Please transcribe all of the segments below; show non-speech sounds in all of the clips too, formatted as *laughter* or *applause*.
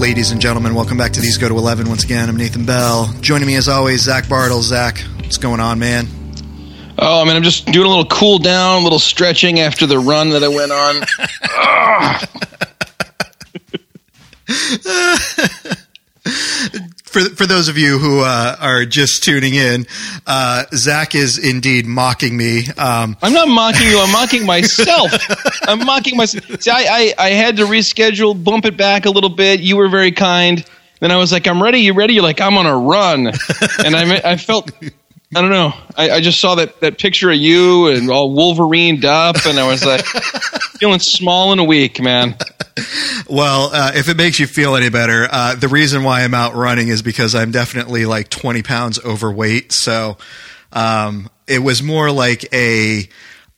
ladies and gentlemen. Welcome back to These Go to 11 once again. I'm Nathan Bell. Joining me as always, Zach Bartle. Zach, what's going on, man? Oh, I mean, I'm just doing a little cool down, a little stretching after the run that I went on. *laughs* *laughs* *laughs* for for those of you who uh, are just tuning in, uh, Zach is indeed mocking me. Um, I'm not mocking you. I'm mocking myself. I'm mocking myself. See, I, I I had to reschedule, bump it back a little bit. You were very kind. Then I was like, "I'm ready. You ready?" You're like, "I'm on a run," and I I felt. I don't know. I, I just saw that, that picture of you and all Wolverined up, and I was like, feeling small and weak, man. Well, uh, if it makes you feel any better, uh, the reason why I'm out running is because I'm definitely like 20 pounds overweight. So um, it was more like a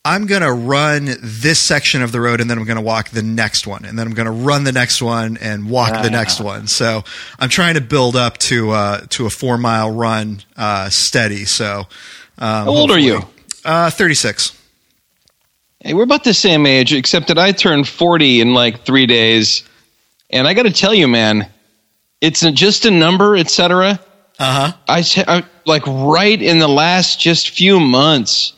I'm going to run this section of the road and then I'm going to walk the next one and then I'm going to run the next one and walk the next one. So I'm trying to build up to uh, to a four mile run uh, steady. So um, how old are you? Uh, 36. Hey, we're about the same age, except that I turned 40 in like three days. And I got to tell you, man, it's just a number, etc. Uh huh. I, I like right in the last just few months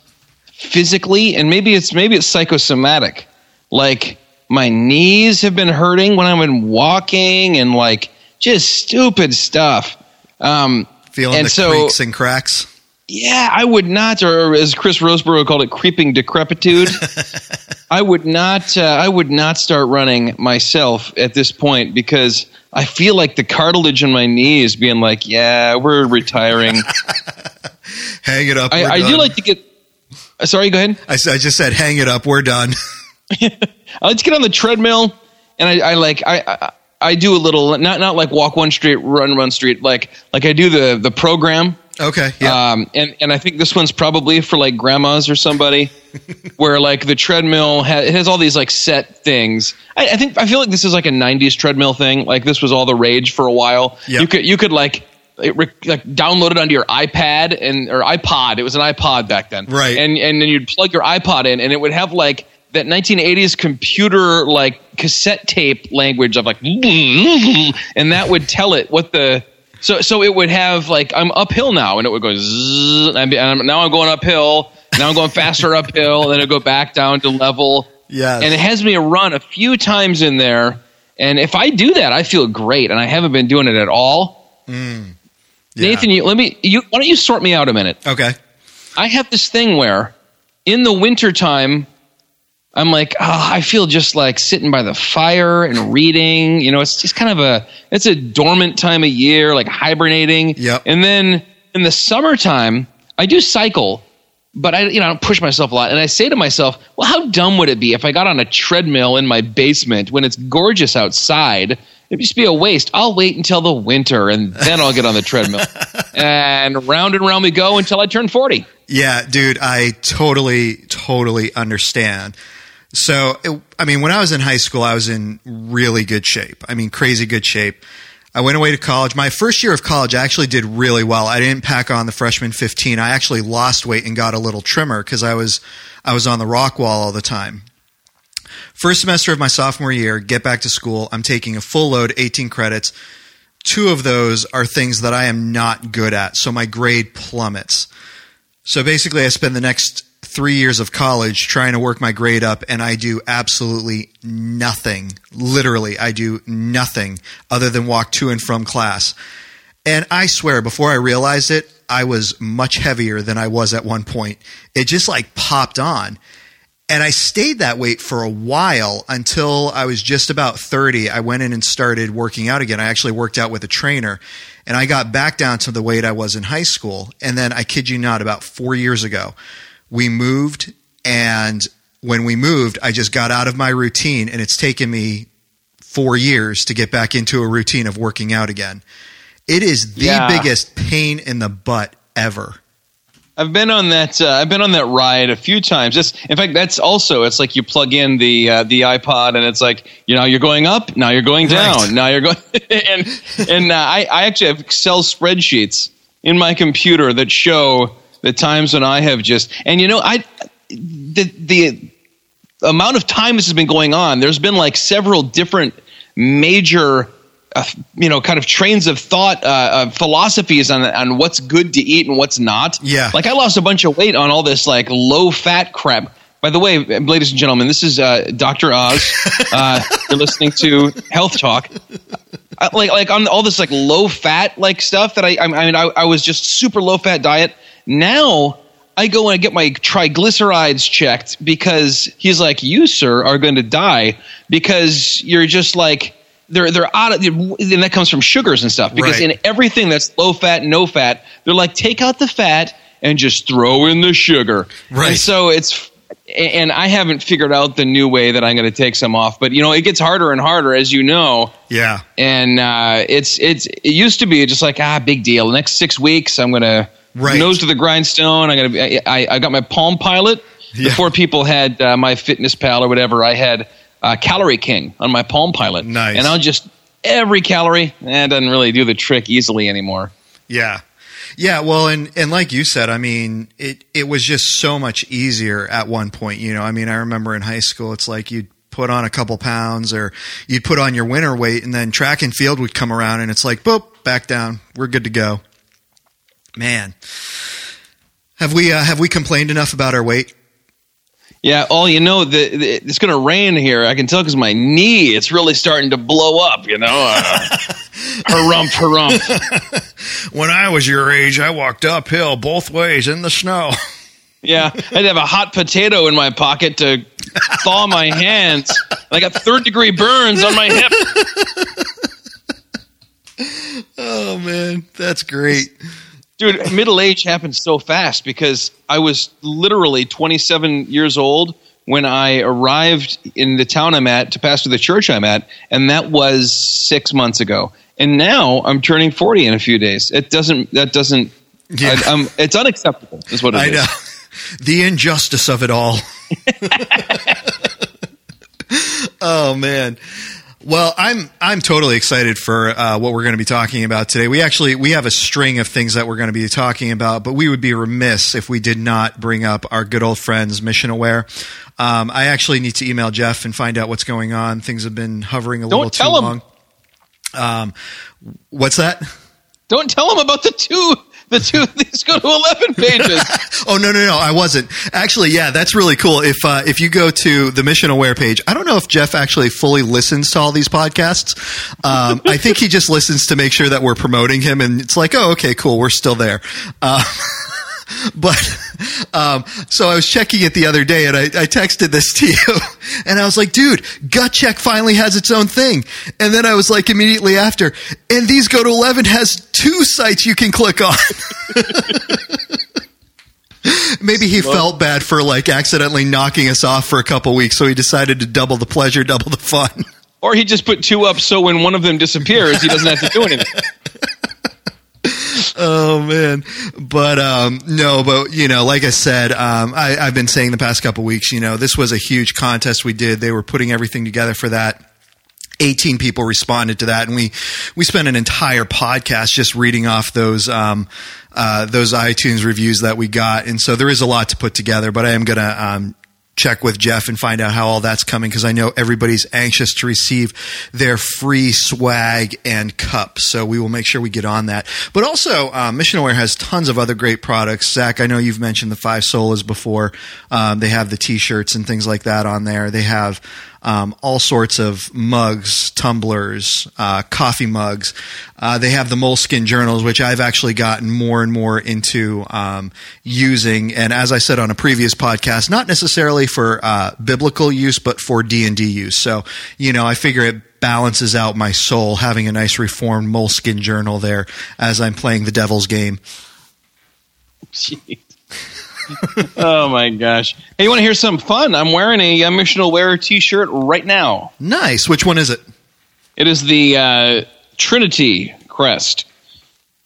physically and maybe it's maybe it's psychosomatic like my knees have been hurting when i've been walking and like just stupid stuff um feeling and the so, creaks and cracks yeah i would not or as chris rosebrough called it creeping decrepitude *laughs* i would not uh, i would not start running myself at this point because i feel like the cartilage in my knees being like yeah we're retiring *laughs* hang it up I, I do like to get uh, sorry, go ahead. I, I, just said, hang it up. We're done. *laughs* Let's get on the treadmill, and I, I like I, I, I do a little not not like walk one street, run one street. Like like I do the the program. Okay. Yeah. Um, and and I think this one's probably for like grandmas or somebody, *laughs* where like the treadmill has, it has all these like set things. I, I think I feel like this is like a '90s treadmill thing. Like this was all the rage for a while. Yep. You could you could like it like download it onto your iPad and or iPod. It was an iPod back then, right? And and then you'd plug your iPod in, and it would have like that 1980s computer like cassette tape language of like, *laughs* and that would tell it what the so so it would have like I'm uphill now, and it would go zzz, and I'm, now I'm going uphill. Now I'm going faster *laughs* uphill, and then it go back down to level. Yeah, and it has me run a few times in there. And if I do that, I feel great, and I haven't been doing it at all. Mm. Yeah. Nathan, you, let me. You, why don't you sort me out a minute? Okay. I have this thing where, in the wintertime, I'm like, oh, I feel just like sitting by the fire and reading. You know, it's just kind of a it's a dormant time of year, like hibernating. Yep. And then in the summertime, I do cycle, but I you know I don't push myself a lot. And I say to myself, well, how dumb would it be if I got on a treadmill in my basement when it's gorgeous outside? It'd just be a waste. I'll wait until the winter and then I'll get on the treadmill. *laughs* and round and round we go until I turn 40. Yeah, dude, I totally, totally understand. So, it, I mean, when I was in high school, I was in really good shape. I mean, crazy good shape. I went away to college. My first year of college, I actually did really well. I didn't pack on the freshman 15. I actually lost weight and got a little trimmer because I was, I was on the rock wall all the time. First semester of my sophomore year, get back to school. I'm taking a full load, 18 credits. Two of those are things that I am not good at, so my grade plummets. So basically, I spend the next three years of college trying to work my grade up, and I do absolutely nothing. Literally, I do nothing other than walk to and from class. And I swear, before I realized it, I was much heavier than I was at one point. It just like popped on. And I stayed that weight for a while until I was just about 30. I went in and started working out again. I actually worked out with a trainer and I got back down to the weight I was in high school. And then I kid you not, about four years ago, we moved. And when we moved, I just got out of my routine and it's taken me four years to get back into a routine of working out again. It is the Yeah. biggest pain in the butt ever. I've been on that. Uh, I've been on that ride a few times. Just, in fact, that's also. It's like you plug in the uh, the iPod, and it's like you know you're going up, now you're going down, Right. now you're going. *laughs* and and uh, I I actually have Excel spreadsheets in my computer that show the times when I have just. And you know, I the the amount of time this has been going on. There's been like several different major uh, you know, kind of trains of thought, uh, uh, philosophies on on what's good to eat and what's not. Yeah. Like I lost a bunch of weight on all this like low fat crap. By the way, ladies and gentlemen, this is uh, Dr. Oz. *laughs* Uh, you're listening to Health Talk. I, like like on all this like low fat like stuff that I I mean I, I was just super low fat diet. Now I go and I get my triglycerides checked because he's like, you sir are going to die because you're just like they're they're out of and that comes from sugars and stuff because Right. in everything that's low fat no fat they're like take out the fat and just throw in the sugar Right. and so it's and I haven't figured out the new way that I'm going to take some off but you know it gets harder and harder as you know Yeah. and uh, it's it's it used to be just like ah big deal. The next six weeks I'm gonna Right. nose to the grindstone. I'm I, I got my Palm Pilot. Yeah. Before people had uh, my Fitness Pal or whatever, I had uh, Calorie King on my Palm Pilot. Nice. And I'll just every calorie. That doesn't really do the trick easily anymore. Yeah. Yeah, well, and, and like you said, I mean, it, it was just so much easier at one point. You know, I mean, I remember in high school, it's like you'd put on a couple pounds or you'd put on your winter weight and then track and field would come around and it's like, boop, back down. We're good to go. Man. Have we, uh, have we complained enough about our weight? Yeah. Oh, you know, the, the, it's gonna rain here. I can tell because my knee it's really starting to blow up. You know, uh, *laughs* harump, harump. *laughs* When I was your age, I walked uphill both ways in the snow. *laughs* Yeah, I'd have a hot potato in my pocket to thaw my hands. I got third degree burns on my hip. Oh man, that's great. Dude, middle age happened so fast because I was literally 27 years old when I arrived in the town I'm at to pastor the church I'm at, and that was six months ago. And now I'm turning 40 in a few days. It doesn't. That doesn't. Yeah. I, it's unacceptable. Is what it I is. know. The injustice of it all. *laughs* *laughs* oh man. Well, I'm I'm totally excited for uh, what we're going to be talking about today. We actually we have a string of things that we're going to be talking about, but we would be remiss if we did not bring up our good old friends Mission Aware. Um, I actually need to email Jeff and find out what's going on. Things have been hovering a little tell too him. long. Um, what's that? Don't tell him about the two. The two. These go to 11 pages. *laughs* Oh no no no! I wasn't actually. Yeah, that's really cool. If uh, if you go to the Mission Aware page, I don't know if Jeff actually fully listens to all these podcasts. Um, I think he just listens to make sure that we're promoting him, and it's like, oh, okay, cool, we're still there. Uh, *laughs* but *laughs* um, so I was checking it the other day, and I, I texted this to you, *laughs* and I was like, dude, Gut Check finally has its own thing. And then I was like, immediately after, and these go to eleven has two sites you can click on. *laughs* Maybe he felt bad for like accidentally knocking us off for a couple weeks, so he decided to double the pleasure, double the fun. Or he just put two up so when one of them disappears, he doesn't have to do anything. Oh man, but um, no, but you know, like I said, um, I, I've been saying the past couple weeks, you know, this was a huge contest we did. They were putting everything together for that. 18 people responded to that and we we spent an entire podcast just reading off those um, uh, those iTunes reviews that we got and so there is a lot to put together but I am to um, check with Jeff and find out how all that's coming because I know everybody's anxious to receive their free swag and cups. So we will make sure we get on that. But also, um, Mission Aware has tons of other great products. Zach, I know you've mentioned the five solas before. Um, they have the t-shirts and things like that on there. They have um, all sorts of mugs, tumblers, uh, coffee mugs. Uh, they have the moleskin journals, which I've actually gotten more and more into um, using. And as I said on a previous podcast, not necessarily for uh, biblical use, but for D and D use. So you know, I figure it balances out my soul having a nice reformed moleskin journal there as I'm playing the devil's game. *laughs* Jeez. *laughs* oh my gosh! Hey, you want to hear something fun? I'm wearing a, uh Mission Aware T-shirt right now. Nice. Which one is it? It is the uh, Trinity crest,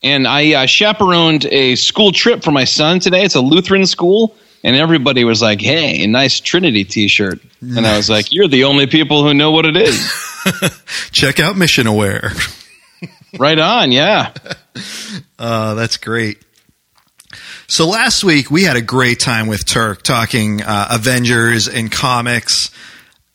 and I uh, chaperoned a school trip for my son today. It's a Lutheran school, and everybody was like, "Hey, a nice Trinity T-shirt," and I was like, "You're the only people who know what it is." *laughs* Check out Mission Aware. right on, yeah. *laughs* Uh, that's great. So last week we had a great time with Turk talking uh, Avengers and comics.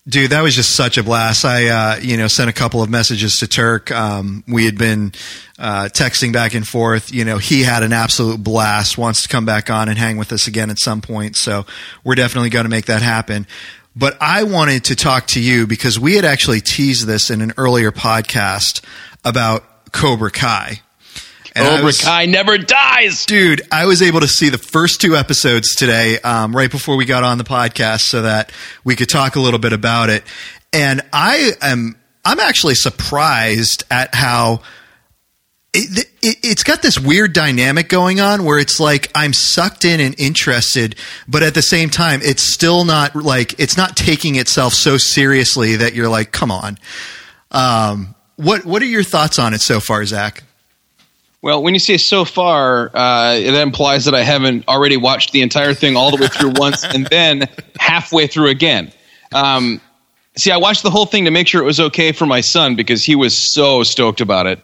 Dude, that was just such a blast. I, uh, you know, sent a couple of messages to Turk. Um, we had been uh, texting back and forth. You know, he had an absolute blast. Wants to come back on and hang with us again at some point. So we're definitely going to make that happen. But I wanted to talk to you because we had actually teased this in an earlier podcast about Cobra Kai. And Cobra was, Kai never dies. Dude, I was able to see the first two episodes today, um, right before we got on the podcast so that we could talk a little bit about it. And I am, I'm actually surprised at how it, it, has got this weird dynamic going on where it's like I'm sucked in and interested, but at the same time, it's still not like it's not taking itself so seriously that you're like, come on. Um, what What are your thoughts on it so far, Zach? Well, when you say so far, uh, it implies that I haven't already watched the entire thing all the way through once *laughs* and then halfway through again. Um, see, I watched the whole thing to make sure it was okay for my son because he was so stoked about it.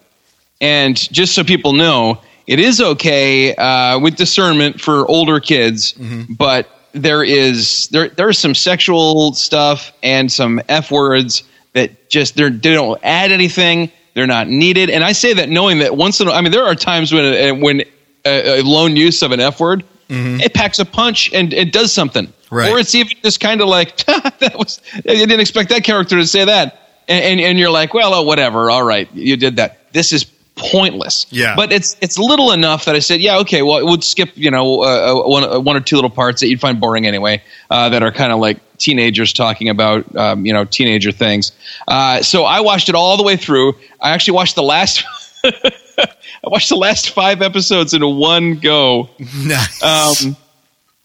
And just so people know, it is okay uh, with discernment for older kids, mm-hmm. but there is there there's some sexual stuff and some f words that just they don't add anything they're not needed. And I say that knowing that once in a, I mean, there are times when, uh, when a, a lone use of an F word, mm-hmm. it packs a punch and it does something. Right. Or it's even just kind of like, *laughs* that was, I didn't expect that character to say that. And, and, and you're like, well, oh, whatever. All right. You did that. This is pointless. Yeah. But it's it's little enough that I said, yeah, okay, well, we'll skip, you know, uh, uh one, uh, one or two little parts that you'd find boring anyway, uh, that are kind of like teenagers talking about, um, you know, teenager things. Uh, so I watched it all the way through. I actually watched the last. *laughs* I watched the last five episodes in one go. Nice. Um,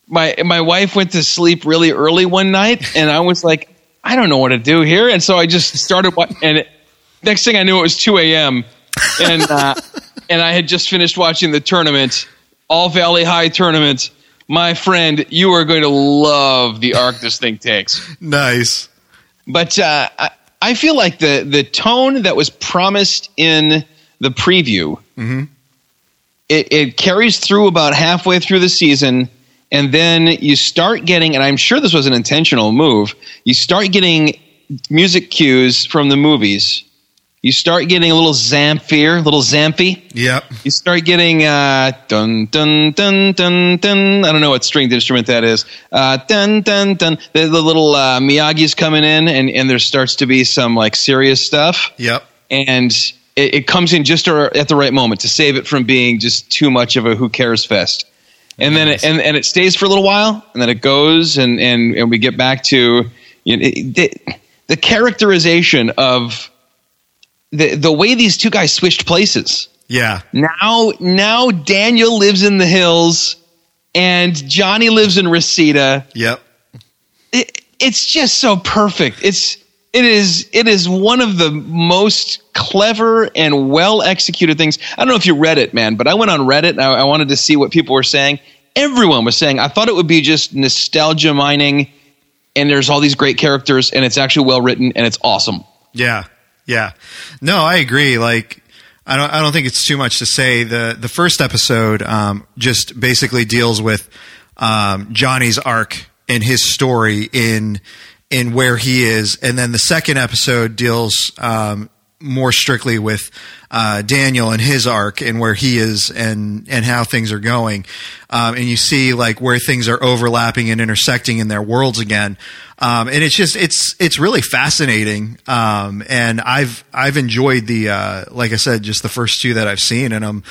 my my wife went to sleep really early one night, and I was like, I don't know what to do here, and so I just started. And it, next thing I knew, it was two a.m and uh, *laughs* and I had just finished watching the tournament, All Valley High tournament. My friend, you are going to love the arc this thing takes. Nice, but uh, I, I feel like the the tone that was promised in the preview, mm-hmm. it, it carries through about halfway through the season and then you start getting and i'm sure this was an intentional move you start getting music cues from the movies you start getting a little Zamfir, a little Zampy. Yep. You start getting uh, dun dun dun dun dun. I don't know what stringed instrument that is. Uh, dun dun dun. The, the little uh, Miyagi's coming in, and and there starts to be some like serious stuff. Yep. And it, it comes in just at the right moment to save it from being just too much of a who cares fest. And nice. then it, and and it stays for a little while, and then it goes, and and and we get back to you know, the, the characterization of the the way these two guys switched places. Yeah. Now now Daniel lives in the hills and Johnny lives in Reseda. Yep. It, it's just so perfect. It's it is it is one of the most clever and well executed things. I don't know if you read it, man, but I went on Reddit and I, I wanted to see what people were saying. Everyone was saying I thought it would be just nostalgia mining, and there's all these great characters, and it's actually well written and it's awesome. Yeah, yeah. No, I agree. Like, I don't, I don't think it's too much to say. The, the first episode, um, just basically deals with, um, Johnny's arc and his story in, in where he is. And then the second episode deals, um, more strictly with uh, Daniel and his arc and where he is and and how things are going, um, and you see like where things are overlapping and intersecting in their worlds again, um, and it's just it's it's really fascinating, um, and I've I've enjoyed the uh, like I said just the first two that I've seen, and I'm.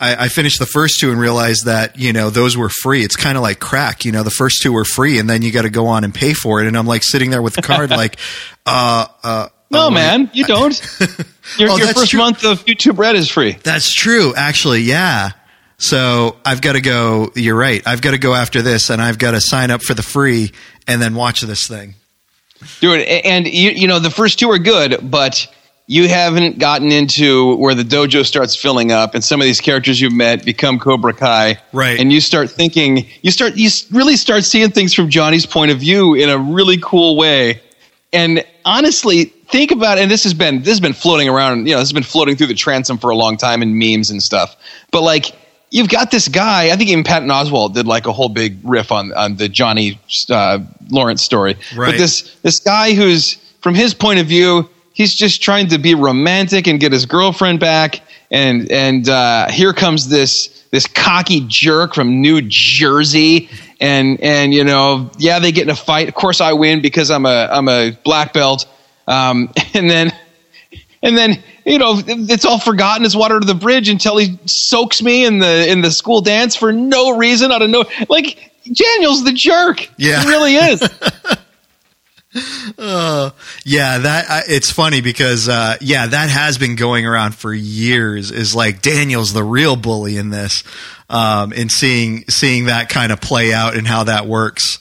I, I finished the first two and realized that you know those were free. It's kind of like crack, you know. The first two were free, and then you got to go on and pay for it. And I'm like sitting there with the card, *laughs* like, uh, uh, no, um, man, you don't. *laughs* Your, oh, your first true. month of YouTube Red is free. That's true, actually. Yeah. So I've got to go. You're right. I've got to go after this, and I've got to sign up for the free and then watch this thing. Dude, and you, you know the first two are good, but you haven't gotten into where the dojo starts filling up, and some of these characters you've met become Cobra Kai, right? And you start thinking, you start, you really start seeing things from Johnny's point of view in a really cool way. And honestly, think about and this has been this has been floating around you know this has been floating through the transom for a long time in memes and stuff but like you've got this guy. I think even Patton Oswalt did like a whole big riff on on the Johnny uh, Lawrence story. Right. But this this guy who's from his point of view, he's just trying to be romantic and get his girlfriend back. And and uh, here comes this this cocky jerk from New Jersey. And and you know yeah they get in a fight. Of course I win because I'm a I'm a black belt. Um, *laughs* and then and then you know it's all forgotten it's water to the bridge until he soaks me in the in the school dance for no reason out of no like daniel's the jerk Yeah. he really is *laughs* Yeah, that uh, it's funny because uh, yeah, that has been going around for years. Is like Daniel's the real bully in this, um, and seeing seeing that kind of play out and how that works.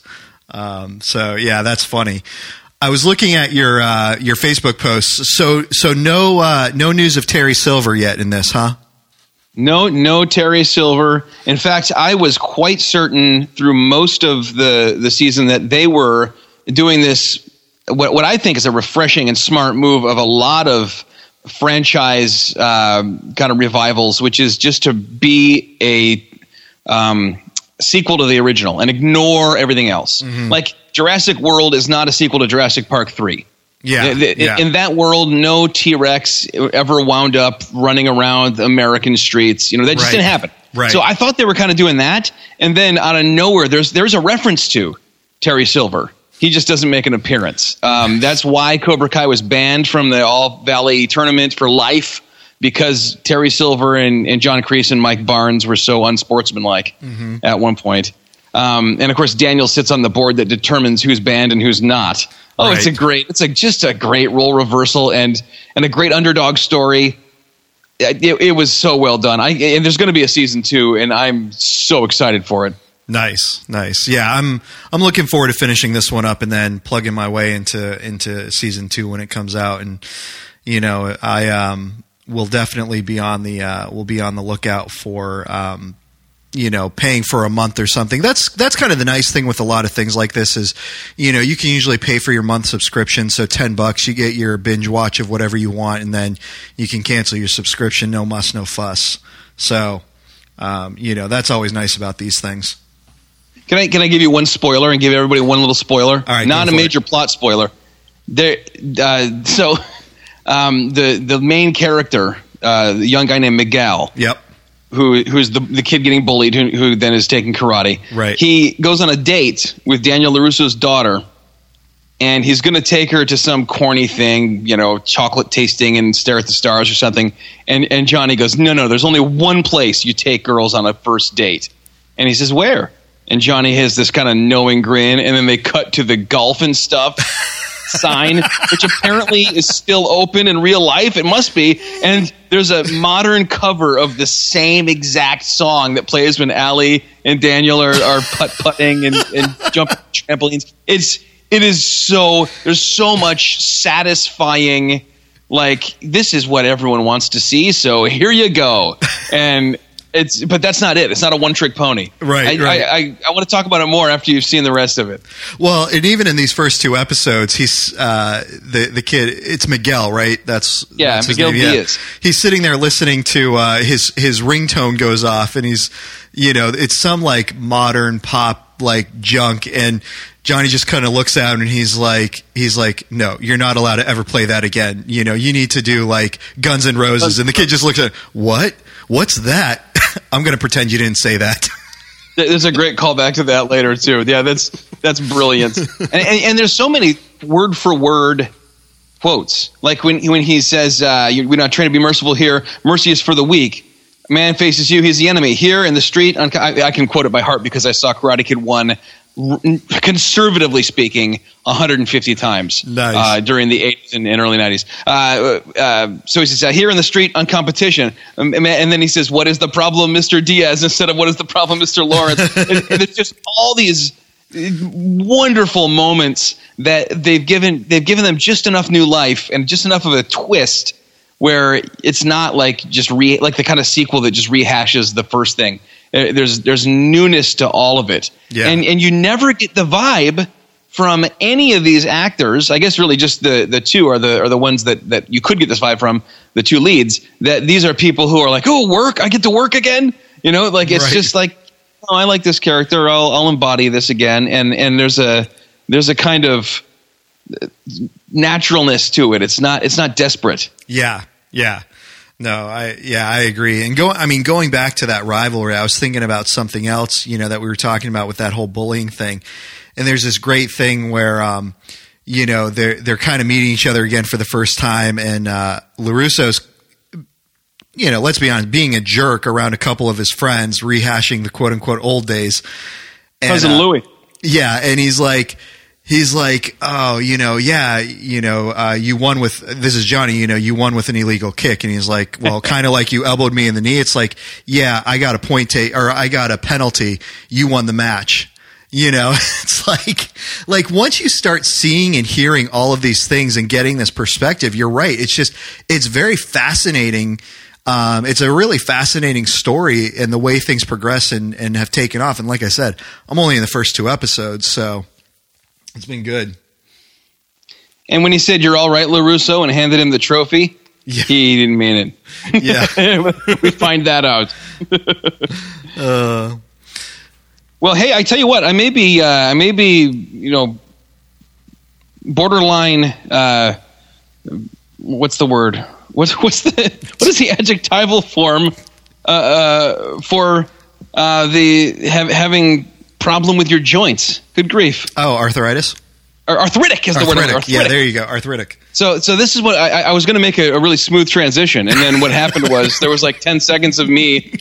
Um, so yeah, that's funny. I was looking at your uh, your Facebook posts. So so no uh, no news of Terry Silver yet in this, huh? no no terry silver in fact i was quite certain through most of the the season that they were doing this what, what i think is a refreshing and smart move of a lot of franchise um, kind of revivals which is just to be a um, sequel to the original and ignore everything else like jurassic world is not a sequel to jurassic park 3 Yeah, in, yeah. in that world, no T Rex ever wound up running around American streets. You know, that just Right. didn't happen. Right. So I thought they were kind of doing that, and then out of nowhere, there's there's a reference to Terry Silver. He just doesn't make an appearance. Um, that's why Cobra Kai was banned from the All Valley tournament for life because Terry Silver and, and John Kreese and Mike Barnes were so unsportsmanlike Mm-hmm. at one point. Um, and of course, Daniel sits on the board that determines who's banned and who's not. Oh, it's a great, it's a just a great role reversal and and a great underdog story. It, it- it was so well done. I and there's going to be a season two, and I'm so excited for it. Nice, nice. Yeah, I'm I'm looking forward to finishing this one up and then plugging my way into into season two when it comes out. And you know, I um will definitely be on the uh, will be on the lookout for um you know paying for a month or something. That's that's kind of the nice thing with a lot of things like this is you know you can usually pay for your month subscription. So ten bucks, you get your binge watch of whatever you want, and then you can cancel your subscription. No muss, no fuss. So. Um, you know that's always nice about these things. Can I can I give you one spoiler and give everybody one little spoiler? All right, not a major plot spoiler. There, uh, so *laughs* um, the the main character, uh, the young guy named Miguel, Yep. Who who's the the kid getting bullied, who, who then is taking karate. Right. He goes on a date with Daniel LaRusso's daughter, and he's going to take her to some corny thing, you know, chocolate tasting and stare at the stars or something. And and Johnny goes, no, no, there's only one place you take girls on a first date. And he says, where? And Johnny has this kind of knowing grin, and then they cut to the golf and stuff *laughs* sign, which apparently is still open in real life. It must be. And there's a modern cover of the same exact song that plays when Allie and Daniel are, are putt putting and, and jumping trampolines. It's it is so there's so much satisfying like this is what everyone wants to see so here you go and it's but that's not it it's not a one trick pony Right, I, right. I, I, I want to talk about it more after you've seen the rest of it Well, and even in these first two episodes, he's uh, the the kid. It's Miguel, right? That's Yeah, that's Miguel Diaz. He's sitting there listening to uh, his his ringtone goes off, and he's you know it's some like modern pop like junk, and Johnny just kind of looks out and he's like he's like, no, you're not allowed to ever play that again. You know, you need to do like Guns and Roses, and the kid just looks at what. What's that? *laughs* I'm going to pretend you didn't say that. *laughs* There's a great callback to that later too. Yeah, that's that's brilliant. *laughs* and, and, and there's so many word for word quotes. Like when when he says, uh, "We're not trained to be merciful here. Mercy is for the weak." Man faces you; he's the enemy. Here in the street, I, I can quote it by heart because I saw Karate Kid one. Conservatively speaking, 150 times Nice. uh, during the 80s and, and early 90s. Uh, uh, so he says, uh, here in the street on competition. Um, and then he says, what is the problem, Mr. Diaz, *laughs* instead of what is the problem, Mr. Lawrence? *laughs* and, and it's just all these wonderful moments that they've given they've given them just enough new life and just enough of a twist where it's not like just re like the kind of sequel that just rehashes the first thing. Uh, There's there's newness to all of it, Yeah. and and you never get the vibe from any of these actors. I guess really just the the two are the are the ones that that you could get this vibe from the two leads. That these are people who are like, oh, work, I get to work again. You know, like it's Right. just like, oh, I like this character. I'll I'll embody this again, and and there's a there's a kind of uh, naturalness to it. It's not it's not desperate. Yeah, yeah. No, I yeah, I agree. And go I mean going back to that rivalry, I was thinking about something else, you know, that we were talking about with that whole bullying thing. And there's this great thing where um you know, they're they're kind of meeting each other again for the first time and uh LaRusso's you know, let's be honest, being a jerk around a couple of his friends, rehashing the quote unquote old days. And, Cousin uh, Louis. yeah, and he's like, he's like, oh, you know, yeah, you know, uh, you won with this is Johnny, you know, you won with an illegal kick, and he's like, well, *laughs* kind of like you elbowed me in the knee. It's like, yeah, I got a point ta- or I got a penalty. You won the match. You know, *laughs* it's like, like once you start seeing and hearing all of these things and getting this perspective, you're right. It's just, it's very fascinating. Um, it's a really fascinating story and the way things progress and, and have taken off. And like I said, I'm only in the first two episodes, so it's been good. And when he said "You're all right, LaRusso," and handed him the trophy, Yeah. he didn't mean it. Yeah. *laughs* we find that out. *laughs* Uh, Well, hey, I tell you what, I may be, uh, I may be, you know, borderline. Uh, what's the word? What's what's the what is the adjectival form uh, uh, for uh, the have, having problem with your joints? Good grief! oh, arthritis? Or arthritic is the word. Arthritic. Arthritic. Yeah, there you go. Arthritic. So, so this is what I, I- I was going to make a, a really smooth transition, and then what happened was there was like ten seconds of me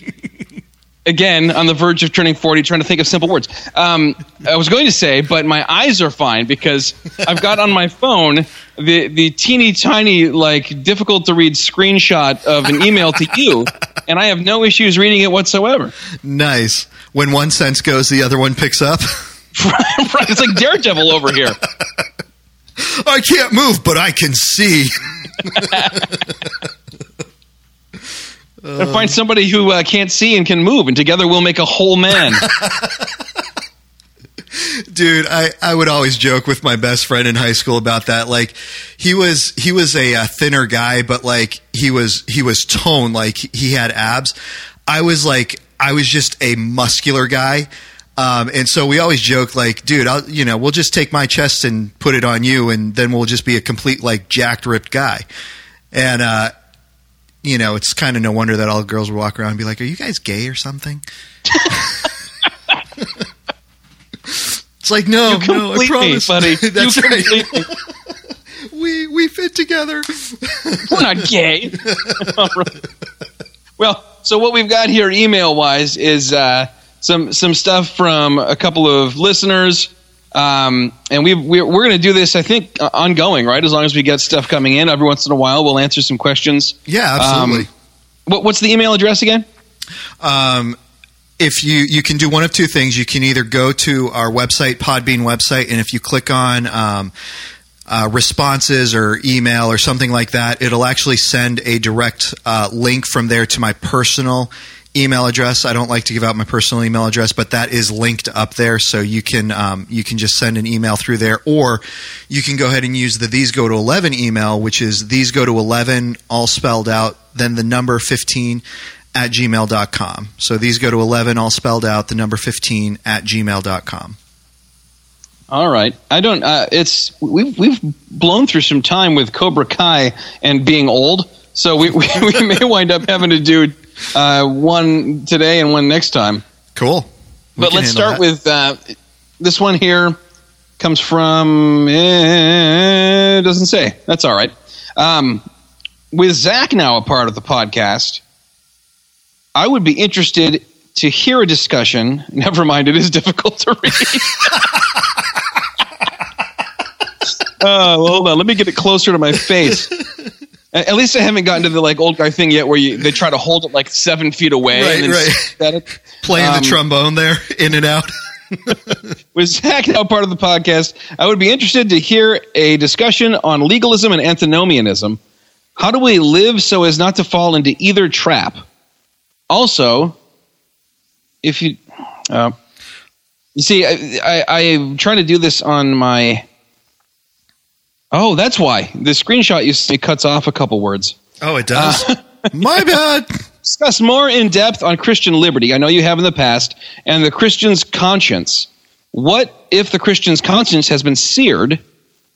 again on the verge of turning forty, trying to think of simple words. Um, I was going to say, but my eyes are fine because I've got on my phone the the teeny tiny, like difficult to read screenshot of an email to you, and I have no issues reading it whatsoever. Nice. When one sense goes, the other one picks up. *laughs* *laughs* right, it's like Daredevil over here. I can't move, but I can see. *laughs* And find somebody who uh, can't see and can move, and together we'll make a whole man. *laughs* Dude, I, I would always joke with my best friend in high school about that. Like, he was he was a, uh thinner guy, but like he was he was toned, like he had abs. I was like I was just a muscular guy, um, and so we always joke like, dude, I'll, you know, we'll just take my chest and put it on you, and then we'll just be a complete like jacked, ripped guy. And uh, you know, it's kind of no wonder that all the girls would walk around and be like, "Are you guys gay or something?" *laughs* it's like, no, no, I complete me, buddy. *laughs* That's you right. me. *laughs* We we fit together. We're not gay. Right. Well, so what we've got here, email wise, is uh, some some stuff from a couple of listeners, um, and we we're, we're going to do this, I think, uh, ongoing, right? As long as we get stuff coming in, every once in a while, we'll answer some questions. Yeah, absolutely. Um, what, what's the email address again? Um, if you you can do one of two things, you can either go to our website, Podbean website, and if you click on um, uh, responses or email or something like that, it'll actually send a direct uh, link from there to my personal email address. I don't like to give out my personal email address, but that is linked up there, so you can um, you can just send an email through there, or you can go ahead and use the these go to eleven email, which is these go to eleven all spelled out, then the number fifteen at gmail.com. So these go to 11 all spelled out, the number 15 at gmail.com. All right, I don't. Uh, it's we've we've blown through some time with Cobra Kai and being old, so we we, we may wind up having to do uh, one today and one next time. Cool. We but let's start that. with uh, this one here. Comes from eh, doesn't say. That's all right. Um, with Zach now a part of the podcast, I would be interested to hear a discussion. *laughs* Never mind, it is difficult to read. *laughs* Uh, well, hold on. Let me get it closer to my face. *laughs* At least I haven't gotten to the like old guy thing yet, where you they try to hold it like seven feet away Right, and then right. *laughs* Playing Um, the trombone there, in and out. *laughs* with Zach now part of the podcast, I would be interested to hear a discussion on legalism and antinomianism. How do we live so as not to fall into either trap? Also, if you, uh, you see, I, I, I'm trying to do this on my. Oh, that's why the screenshot you see cuts off a couple words. Oh, it does? Uh, *laughs* My bad. Discuss more in depth on Christian liberty. I know you have in the past, and the Christian's conscience. What if the Christian's conscience has been seared?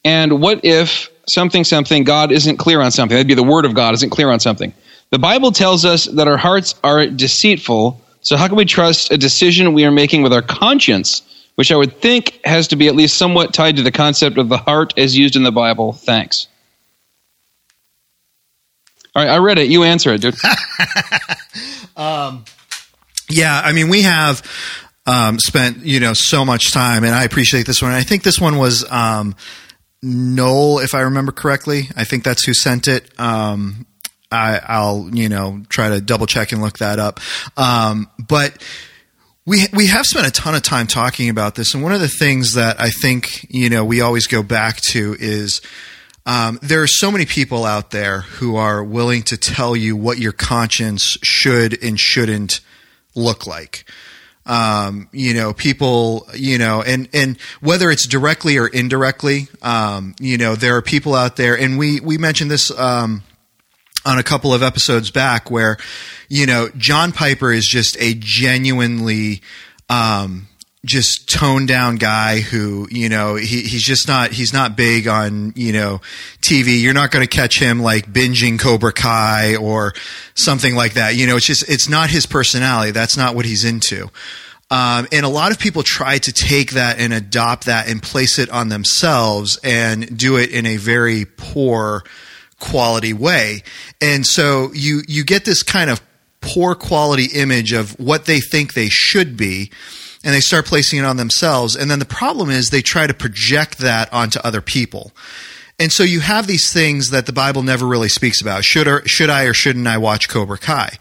And what if something, something, God isn't clear on something? That'd be the word of God isn't clear on something. The Bible tells us that our hearts are deceitful. So how can we trust a decision we are making with our conscience, which I would think has to be at least somewhat tied to the concept of the heart as used in the Bible? Thanks. All right, I read it. You answer it, dude. *laughs* um, yeah, I mean, we have um, spent you know so much time, and I appreciate this one. I think this one was um, Noel, if I remember correctly. I think that's who sent it. Um, I, will you know try to double check and look that up. Um, but we we have spent a ton of time talking about this, and one of the things that I think you know we always go back to is. Um, there are so many people out there who are willing to tell you what your conscience should and shouldn't look like um, you know, people, you know, and, and whether it's directly or indirectly, um, you know, there are people out there, and we, we mentioned this, um, on a couple of episodes back where, you know, John Piper is just a genuinely, um, just toned down guy who you know he, he's just not he's not big on you know TV. You're not going to catch him like binging Cobra Kai or something like that. You know, it's just it's not his personality. That's not what he's into. Um, and a lot of people try to take that and adopt that and place it on themselves and do it in a very poor quality way. And so you you get this kind of poor quality image of what they think they should be and they start placing it on themselves. And then the problem is they try to project that onto other people. And so you have these things that the Bible never really speaks about. Should or should I or shouldn't I watch Cobra Kai?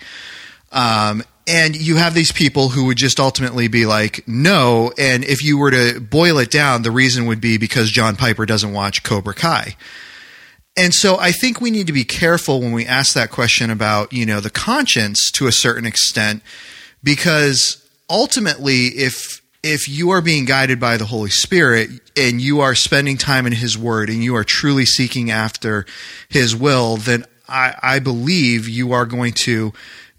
Um, and you have these people who would just ultimately be like, no. And if you were to boil it down, the reason would be because John Piper doesn't watch Cobra Kai. And so I think we need to be careful when we ask that question about, you know, the conscience to a certain extent, because ultimately, if if you are being guided by the Holy Spirit and you are spending time in His Word and you are truly seeking after His will, then I, I believe you are going to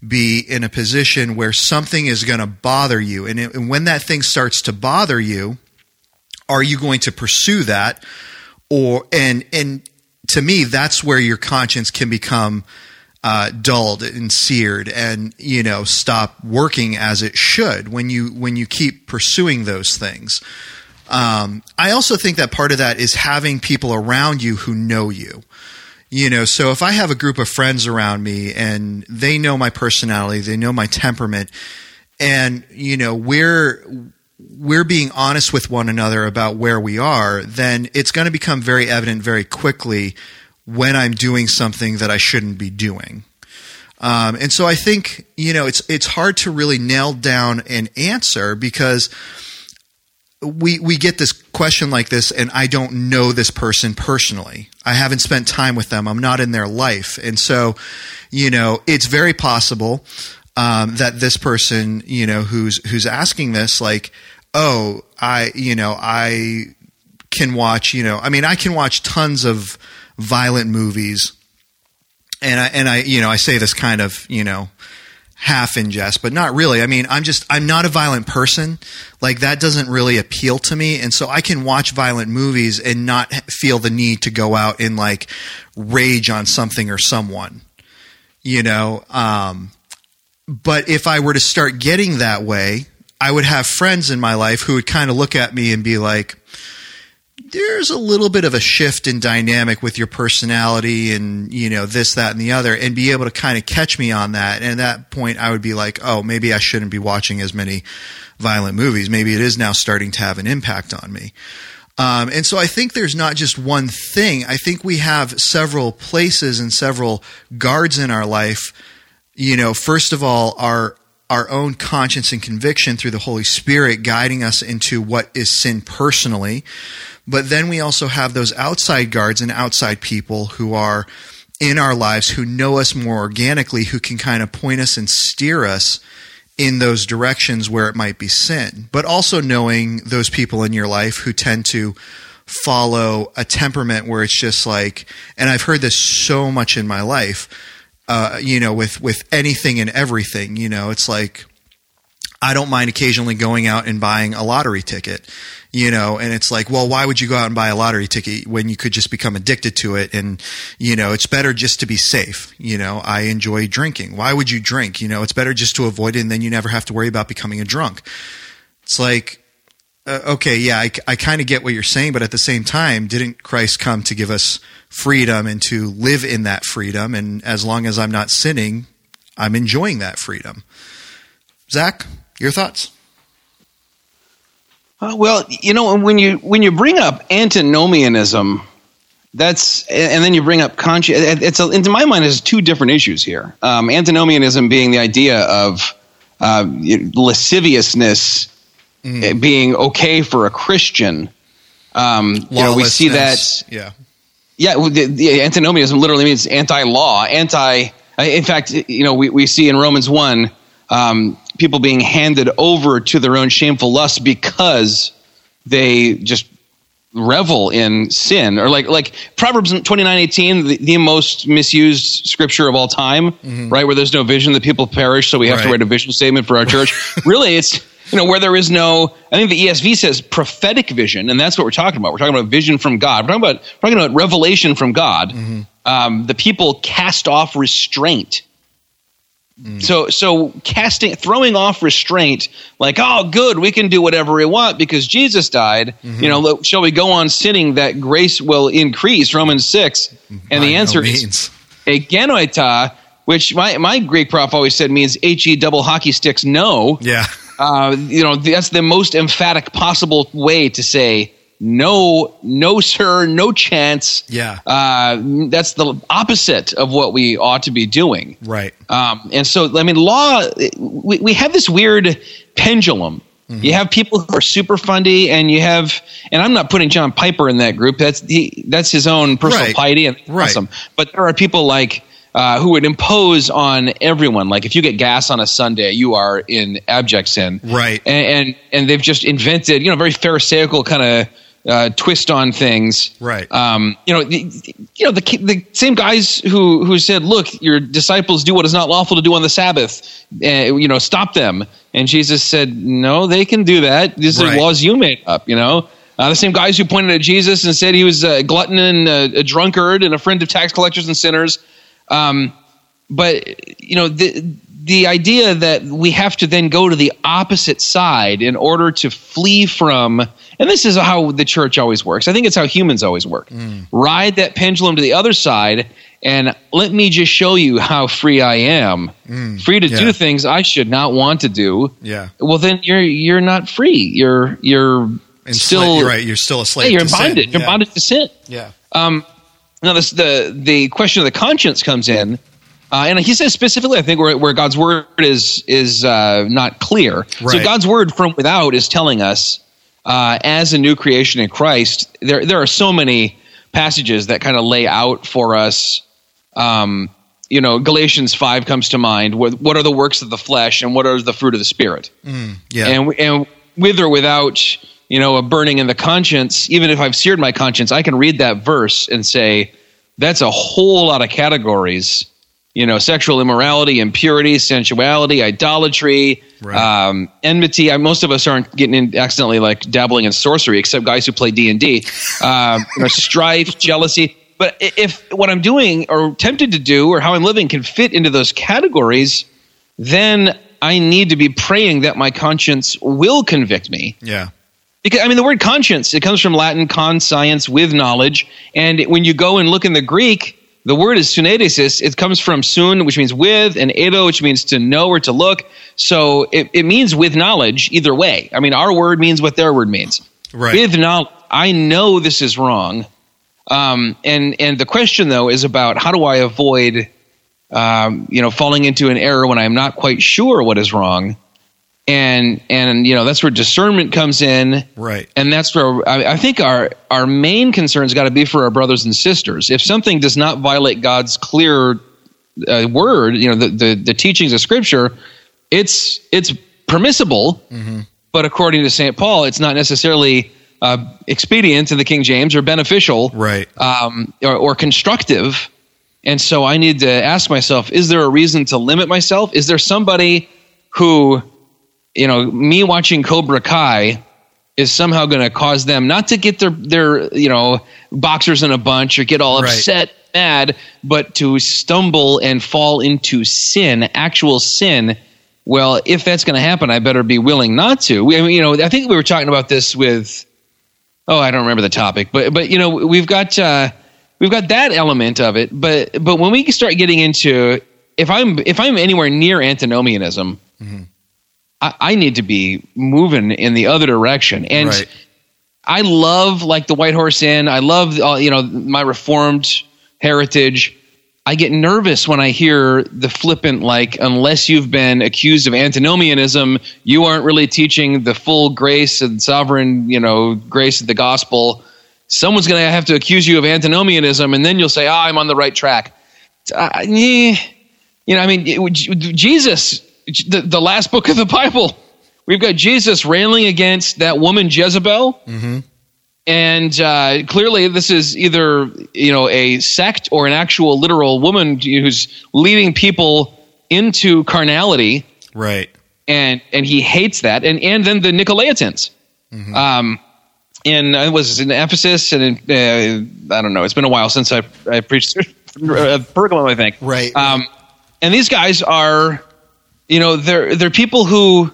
be in a position where something is going to bother you. And, it, and when that thing starts to bother you, are you going to pursue that? Or, and, and to me, that's where your conscience can become uh, dulled and seared and you know stop working as it should when you when you keep pursuing those things. Um, i also think that part of that is having people around you who know you. You know so if i have a group of friends around me and they know my personality they know my temperament and you know we're we're being honest with one another about where we are then it's going to become very evident very quickly when I'm doing something that I shouldn't be doing. Um, and so I think you know it's it's hard to really nail down an answer because we we get this question like this, and I don't know this person personally. I haven't spent time with them. I'm not in their life, and so you know it's very possible um, that this person you know who's who's asking this like, oh, I you know I can watch you know I mean I can watch tons of violent movies. And I, and I, you know, I say this kind of, you know, half in jest, but not really. I mean, I'm just, I'm not a violent person. Like that doesn't really appeal to me. And so I can watch violent movies and not feel the need to go out and like rage on something or someone, you know? Um, but if I were to start getting that way, I would have friends in my life who would kind of look at me and be like, there's a little bit of a shift in dynamic with your personality and you know this that and the other and be able to kind of catch me on that. And at that point i would be like oh maybe i shouldn't be watching as many violent movies. Maybe it is now starting to have an impact on me. Um, and so i think there's not just one thing. I think we have several places and several guards in our life. You know first of all our our own conscience and conviction through the Holy Spirit guiding us into what is sin personally. But then we also have those outside guards and outside people who are in our lives who know us more organically, who can kind of point us and steer us in those directions where it might be sin. But also knowing those people in your life who tend to follow a temperament where it's just like, and I've heard this so much in my life uh, you know, with with anything and everything. You know, it's like I don't mind occasionally going out and buying a lottery ticket. You know, and it's like, well, why would you go out and buy a lottery ticket when you could just become addicted to it? And you know, it's better just to be safe. You know, I enjoy drinking. Why would you drink? You know, it's better just to avoid it, and then you never have to worry about becoming a drunk. It's like uh, okay, yeah, I, I kind of get what you're saying, but at the same time, didn't Christ come to give us freedom and to live in that freedom? And as long as I'm not sinning, I'm enjoying that freedom. Zach, your thoughts? Uh, well, you know, when you when you bring up antinomianism, that's and then you bring up conscience. It's a, into my mind, there's two different issues here. Um, antinomianism being the idea of uh, lasciviousness mm. being okay for a Christian. Um, you know, we see that. Yeah. Yeah. The, the antinomianism literally means anti-law, anti. In fact, you know, we, we see in Romans one um, people being handed over to their own shameful lusts because they just revel in sin or like like proverbs 29 18 the, the most misused scripture of all time mm-hmm. right where there's no vision the people perish so we have right. to write a vision statement for our church *laughs* really it's you know, where there is no, I think the ESV says prophetic vision, and that's what we're talking about. We're talking about vision from God. We're talking about, we're talking about revelation from God. Mm-hmm. Um, the people cast off restraint. Mm. So, so casting, throwing off restraint, like, oh, good, we can do whatever we want because Jesus died. Mm-hmm. You know, shall we go on sinning that grace will increase? Romans six, and By the answer no is egenoita, which my my Greek prof always said means he double hockey sticks. No, yeah, uh, you know, that's the most emphatic possible way to say no, no, sir, no chance. Yeah. Uh, that's the opposite of what we ought to be doing. Right. Um, and so, I mean, law, we, we have this weird pendulum. Mm-hmm. You have people who are super fundy, and you have, and I'm not putting John Piper in that group. That's he, that's his own personal right. piety and right. awesome. But there are people like uh, who would impose on everyone. Like if you get gas on a Sunday, you are in abject sin. Right. And and, and they've just invented, you know, very pharisaical kind of uh, twist on things. Right. Um, you know, the, you know the the same guys who who said, "Look, your disciples do what is not lawful to do on the Sabbath. Uh, you know, stop them." And Jesus said, "No, they can do that. These right. are laws you made up." You know. Uh, the same guys who pointed at Jesus and said he was a glutton and a, a drunkard and a friend of tax collectors and sinners um, but you know the the idea that we have to then go to the opposite side in order to flee from and this is how the church always works. I think it's how humans always work. Mm. ride that pendulum to the other side and let me just show you how free i am. Mm. free to yeah. do things i should not want to do. Yeah. Well then you're you're not free. You're you're still you're right you're still a slave yeah, you're bonded you're bonded to sin. Yeah. Um now, this, the the question of the conscience comes in, uh, and he says specifically, I think where, where God's word is is uh, not clear. Right. So God's word from without is telling us, uh, as a new creation in Christ, there there are so many passages that kind of lay out for us. Um, you know, Galatians five comes to mind. What, what are the works of the flesh, and what are the fruit of the spirit? Mm, yeah, and and with or without you know, a burning in the conscience, even if I've seared my conscience, I can read that verse and say, that's a whole lot of categories. You know, sexual immorality, impurity, sensuality, idolatry, right. um, enmity. I, most of us aren't getting in accidentally like dabbling in sorcery, except guys who play D and D. Um, strife, *laughs* jealousy. But if what I'm doing or tempted to do or how I'm living can fit into those categories, then I need to be praying that my conscience will convict me. Yeah. Because I mean, the word conscience it comes from Latin conscience with knowledge, and when you go and look in the Greek, the word is sunedesis. It comes from sun, which means with, and edo, which means to know or to look. So it, it means with knowledge either way. I mean, our word means what their word means. Right. With knowledge, I know this is wrong. Um, and and the question though is about how do I avoid, um, you know, falling into an error when I'm not quite sure what is wrong and and you know that's where discernment comes in. Right. And that's where i, I think our our main concern's got to be for our brothers and sisters. If something does not violate god's clear uh, word you know the, the, the teachings of scripture it's it's permissible. Mm-hmm. but according to st paul it's not necessarily uh, expedient in the king james or beneficial right. um, or, or constructive. And so I need to ask myself, is there a reason to limit myself? Is there somebody who, you know, me watching Cobra Kai is somehow going to cause them not to get their, their, you know, boxers in a bunch or get all Right. upset, mad, but to stumble and fall into sin, actual sin. Well, if that's going to happen, I better be willing not to. We, I mean, you know, I think we were talking about this with, oh, I don't remember the topic, but but you know, we've got uh, we've got that element of it. But but when we start getting into if I'm if I'm anywhere near antinomianism, I, I need to be moving in the other direction. And Right. I love like the White Horse Inn. I love uh, you know my Reformed heritage. I get nervous when I hear the flippant like unless you've been accused of antinomianism, you aren't really teaching the full grace and sovereign you know grace of the gospel. Someone's going to have to accuse you of antinomianism, and then you'll say, "Ah, I'm on the right track." Uh, yeah. You know, I mean, it- Jesus, the, the last book of the Bible, we've got Jesus railing against that woman Jezebel. And uh, clearly, this is either you know a sect or an actual literal woman who's leading people into carnality, Right. and and he hates that. And and then the Nicolaitans, um, in it was in Ephesus, and in, uh, I don't know. It's been a while since I I preached *laughs* uh, Pergamum, I think. Right. Um, and these guys are, you know, they're they're people who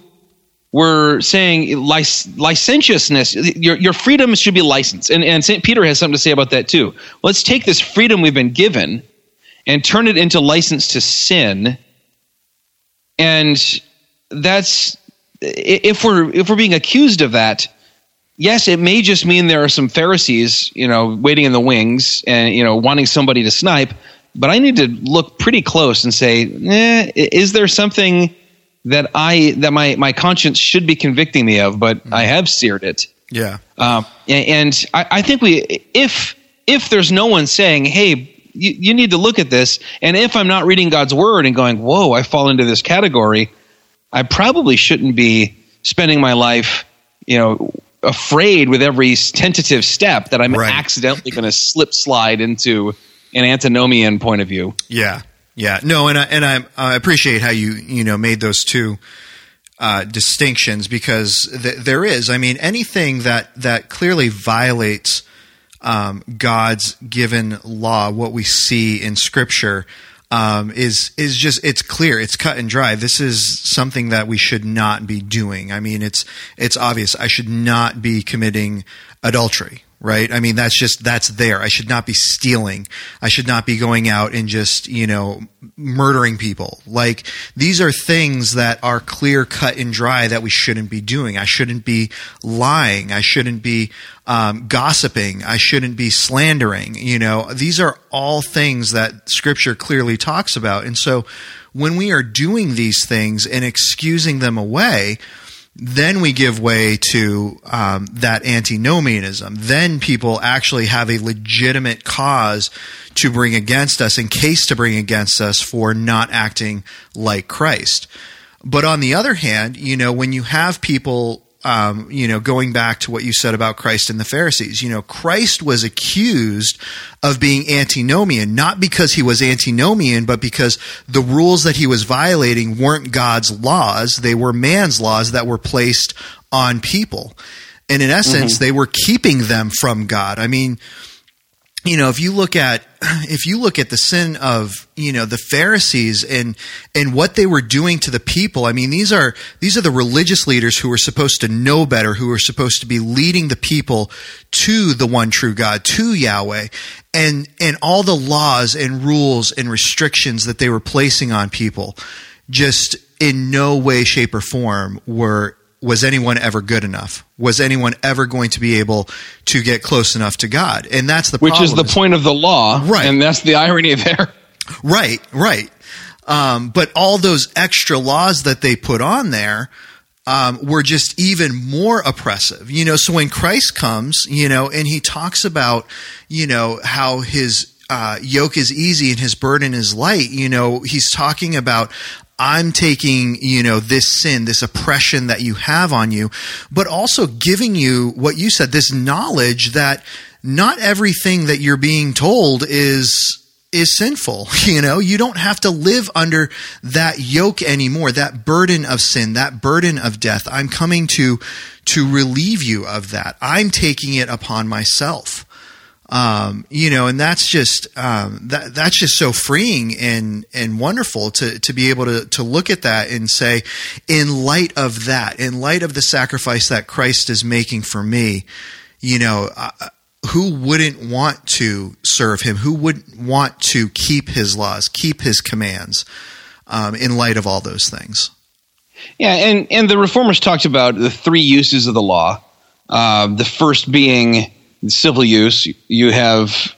were saying lic- licentiousness. Your your freedom should be licensed, and and Saint Peter has something to say about that too. Let's take this freedom we've been given and turn it into license to sin. And that's if we're if we're being accused of that. Yes, it may just mean there are some Pharisees, you know, waiting in the wings and you know wanting somebody to snipe. But I need to look pretty close and say, eh, is there something that I that my my conscience should be convicting me of, but I have seared it. Yeah. Um, and and I, I think we, if if there's no one saying, "Hey, you, you need to look at this," and if I'm not reading God's word and going, "Whoa, I fall into this category," I probably shouldn't be spending my life, you know, afraid with every tentative step that I'm Right. accidentally going to slip slide into an antinomian point of view. Yeah, yeah, no, and I and I, I appreciate how you you know made those two uh, distinctions because th- there is, I mean, anything that that clearly violates um, God's given law, what we see in Scripture. Um, is is just it's clear it's cut and dry. This is something that we should not be doing. I mean, it's it's obvious. I should not be committing adultery, right? I mean, that's just that's there. I should not be stealing. I should not be going out and just you know murdering people. Like these are things that are clear, cut and dry that we shouldn't be doing. I shouldn't be lying. I shouldn't be um, gossiping. I shouldn't be slandering. You know, these are all things that Scripture clearly talks about. And so, when we are doing these things and excusing them away, then we give way to um, that antinomianism. Then people actually have a legitimate cause to bring against us, in case to bring against us for not acting like Christ. But on the other hand, you know, when you have people, um, you know, going back to what you said about Christ and the Pharisees, you know, Christ was accused of being antinomian, not because he was antinomian, but because the rules that he was violating weren't God's laws. They were man's laws that were placed on people. And in essence, they were keeping them from God. I mean, you know if you look at *clears throat* if you look at the sin of you know the pharisees and and what they were doing to the people i mean these are these are the religious leaders who are supposed to know better who are supposed to be leading the people to the one true god to yahweh and and all the laws and rules and restrictions that they were placing on people just in no way shape or form were was anyone ever good enough? Was anyone ever going to be able to get close enough to God? And that's the Which is the point of the law, Right. And that's the irony *laughs* there. Right, right. Um, but all those extra laws that they put on there um, were just even more oppressive. You know, so when Christ comes, you know, and he talks about, you know, how his uh, yoke is easy and his burden is light, you know, he's talking about. I'm taking, you know, this sin, this oppression that you have on you, but also giving you what you said, this knowledge that not everything that you're being told is is sinful. *laughs* You know, you don't have to live under that yoke anymore, that burden of sin, that burden of death. I'm coming to to relieve you of that. I'm taking it upon myself. Um, you know, and that's just um, that that's just so freeing and and wonderful to to be able to to look at that and say, in light of that, in light of the sacrifice that Christ is making for me, you know. Uh, who wouldn't want to serve him? Who wouldn't want to keep his laws, keep his commands, um, in light of all those things? Yeah, and and the reformers talked about the three uses of the law. Uh, the first being civil use. You have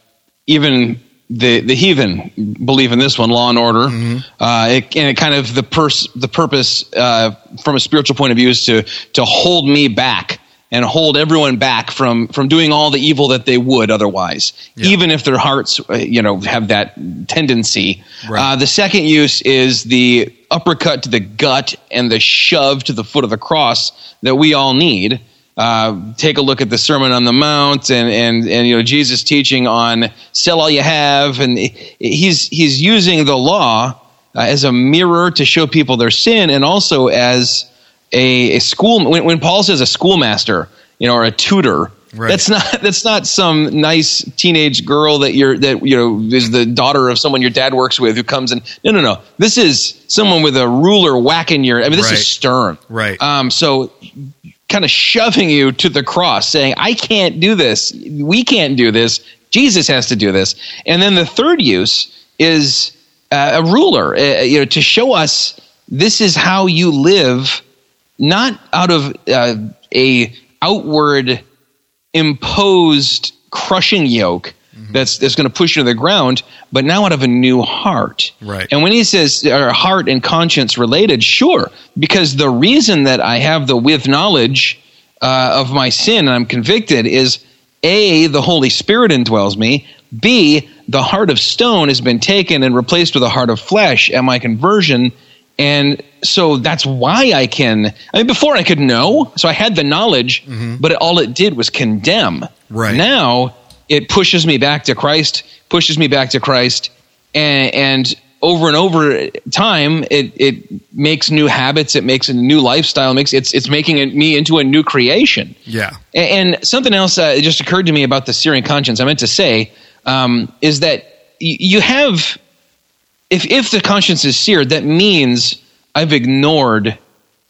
even the the heathen believe in this one, law and order, mm-hmm. uh, it, and it kind of the pers- the purpose uh, from a spiritual point of view is to to hold me back and hold everyone back from from doing all the evil that they would otherwise, yeah. even if their hearts, uh, you know, have that tendency. Right. Uh, the second use is the uppercut to the gut and the shove to the foot of the cross that we all need. Uh, take a look at the Sermon on the Mount and, and, and you know Jesus teaching on sell all you have, and he's he's using the law uh, as a mirror to show people their sin, and also as a, a school when, when Paul says a schoolmaster, you know, or a tutor. Right. That's not *laughs* that's not some nice teenage girl that you're that you know is the daughter of someone your dad works with who comes and No, no, no. This is someone with a ruler whacking your. I mean, this right. is stern. Right. Um. So, kind of shoving you to the cross, saying, "I can't do this. We can't do this. Jesus has to do this." And then the third use is uh, a ruler, uh, you know, to show us this is how you live not out of uh, a outward imposed crushing yoke. That's that's going to push you to the ground, but now out of a new heart. Right. And when he says are heart and conscience related, sure, because the reason that I have the with knowledge uh, of my sin and I'm convicted is a the Holy Spirit indwells me. B the heart of stone has been taken and replaced with a heart of flesh at my conversion and so that's why I can. I mean, before I could know, so I had the knowledge, mm-hmm. but all it did was condemn. Right now, it pushes me back to Christ, pushes me back to Christ, and, and over and over time, it it makes new habits, it makes a new lifestyle, it makes it's it's making me into a new creation. Yeah. And, and something else uh, just occurred to me about the searing conscience. I meant to say um, is that y- you have if if the conscience is seared, that means I've ignored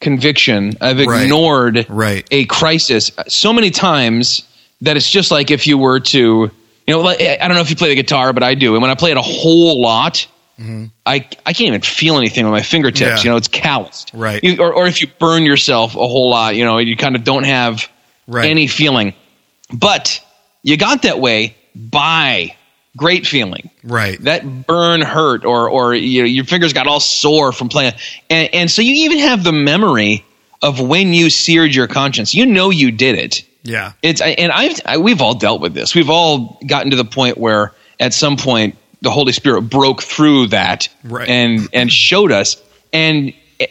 conviction. I've ignored right. Right. a crisis so many times that it's just like if you were to, you know, like, I don't know if you play the guitar, but I do. And when I play it a whole lot, mm-hmm. I I can't even feel anything with my fingertips. Yeah. You know, it's calloused. Right. You, or or if you burn yourself a whole lot, you know, you kind of don't have right. any feeling. But you got that way by great feeling. Right. That burn hurt or or you know, your fingers got all sore from playing. And, and so you even have the memory of when you seared your conscience. You know you did it. Yeah. It's and I've I, we've all dealt with this. We've all gotten to the point where at some point the Holy Spirit broke through that right. and and showed us and eh,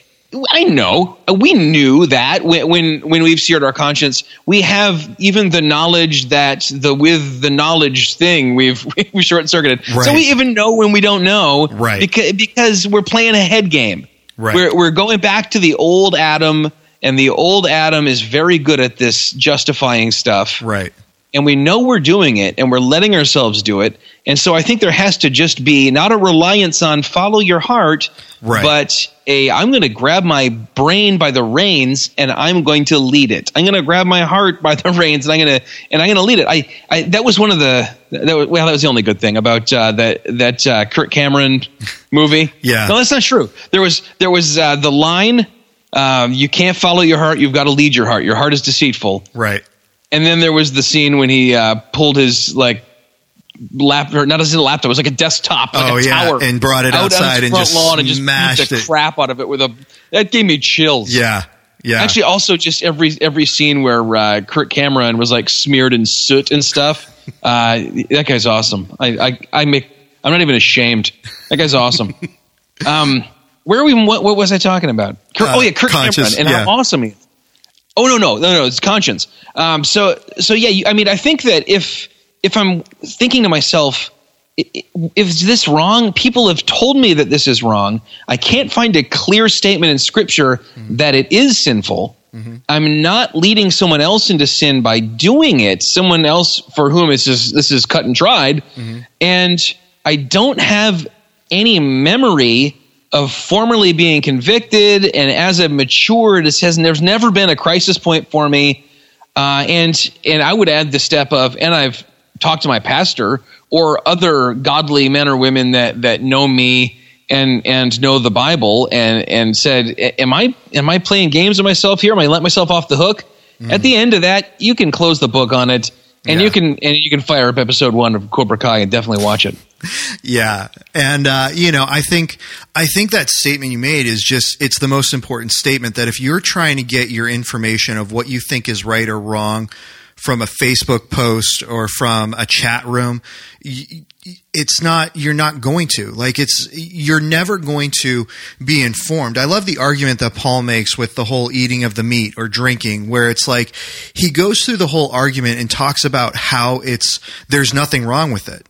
I know we knew that when, when when we've seared our conscience, we have even the knowledge that the with the knowledge thing we've *laughs* we short circuited. Right. So we even know when we don't know, right? Because because we're playing a head game. Right. We're we're going back to the old Adam, and the old Adam is very good at this justifying stuff. Right and we know we're doing it and we're letting ourselves do it. And so I think there has to just be not a reliance on follow your heart, right. but a I'm going to grab my brain by the reins and I'm going to lead it. I'm going to grab my heart by the *laughs* reins and I'm going to and I'm going to lead it. I, I that was one of the that was, well that was the only good thing about uh, that that uh, Kirk Cameron movie. *laughs* yeah, no, that's not true. There was there was uh, the line. Um, you can't follow your heart. You've got to lead your heart. Your heart is deceitful. Right. And then there was the scene when he uh, pulled his like lap or not as a laptop, it was like a desktop, like oh, a yeah. tower, and brought it outside and just lawn and just smashed the crap out of it with a. That gave me chills. Yeah, yeah. Actually, also just every every scene where uh, Kirk Cameron was like smeared in soot and stuff. Uh, that guy's awesome. I, I I make. I'm not even ashamed. That guy's awesome. *laughs* um, where are we? What, what was I talking about? Kirk, uh, oh yeah, Kirk Cameron and yeah. how awesome he is. Oh no, no, no, no! It's conscience. Um, so, so yeah. You, I mean, I think that if if I'm thinking to myself, if this wrong? People have told me that this is wrong. I can't find a clear statement in Scripture mm-hmm. that it is sinful. Mm-hmm. I'm not leading someone else into sin by doing it. Someone else for whom it's just, this is cut and dried, mm-hmm. and I don't have any memory of formerly being convicted. And as I've matured, it has there's never been a crisis point for me. Uh, and and I would add the step of, and I've talked to my pastor or other godly men or women that that know me and and know the Bible and and said, "Am I am I playing games with myself here? Am I let myself off the hook?" Mm. At the end of that, you can close the book on it, and yeah. you can and you can fire up episode one of Cobra Kai and definitely watch it. *laughs* yeah, and uh, you know, I think I think that statement you made is just it's the most important statement that if you're trying to get your information of what you think is right or wrong from a Facebook post or from a chat room, it's not you're not going to. Like it's you're never going to be informed. I love the argument that paul makes with the whole eating of the meat or drinking where it's like he goes through the whole argument and talks about how it's there's nothing wrong with it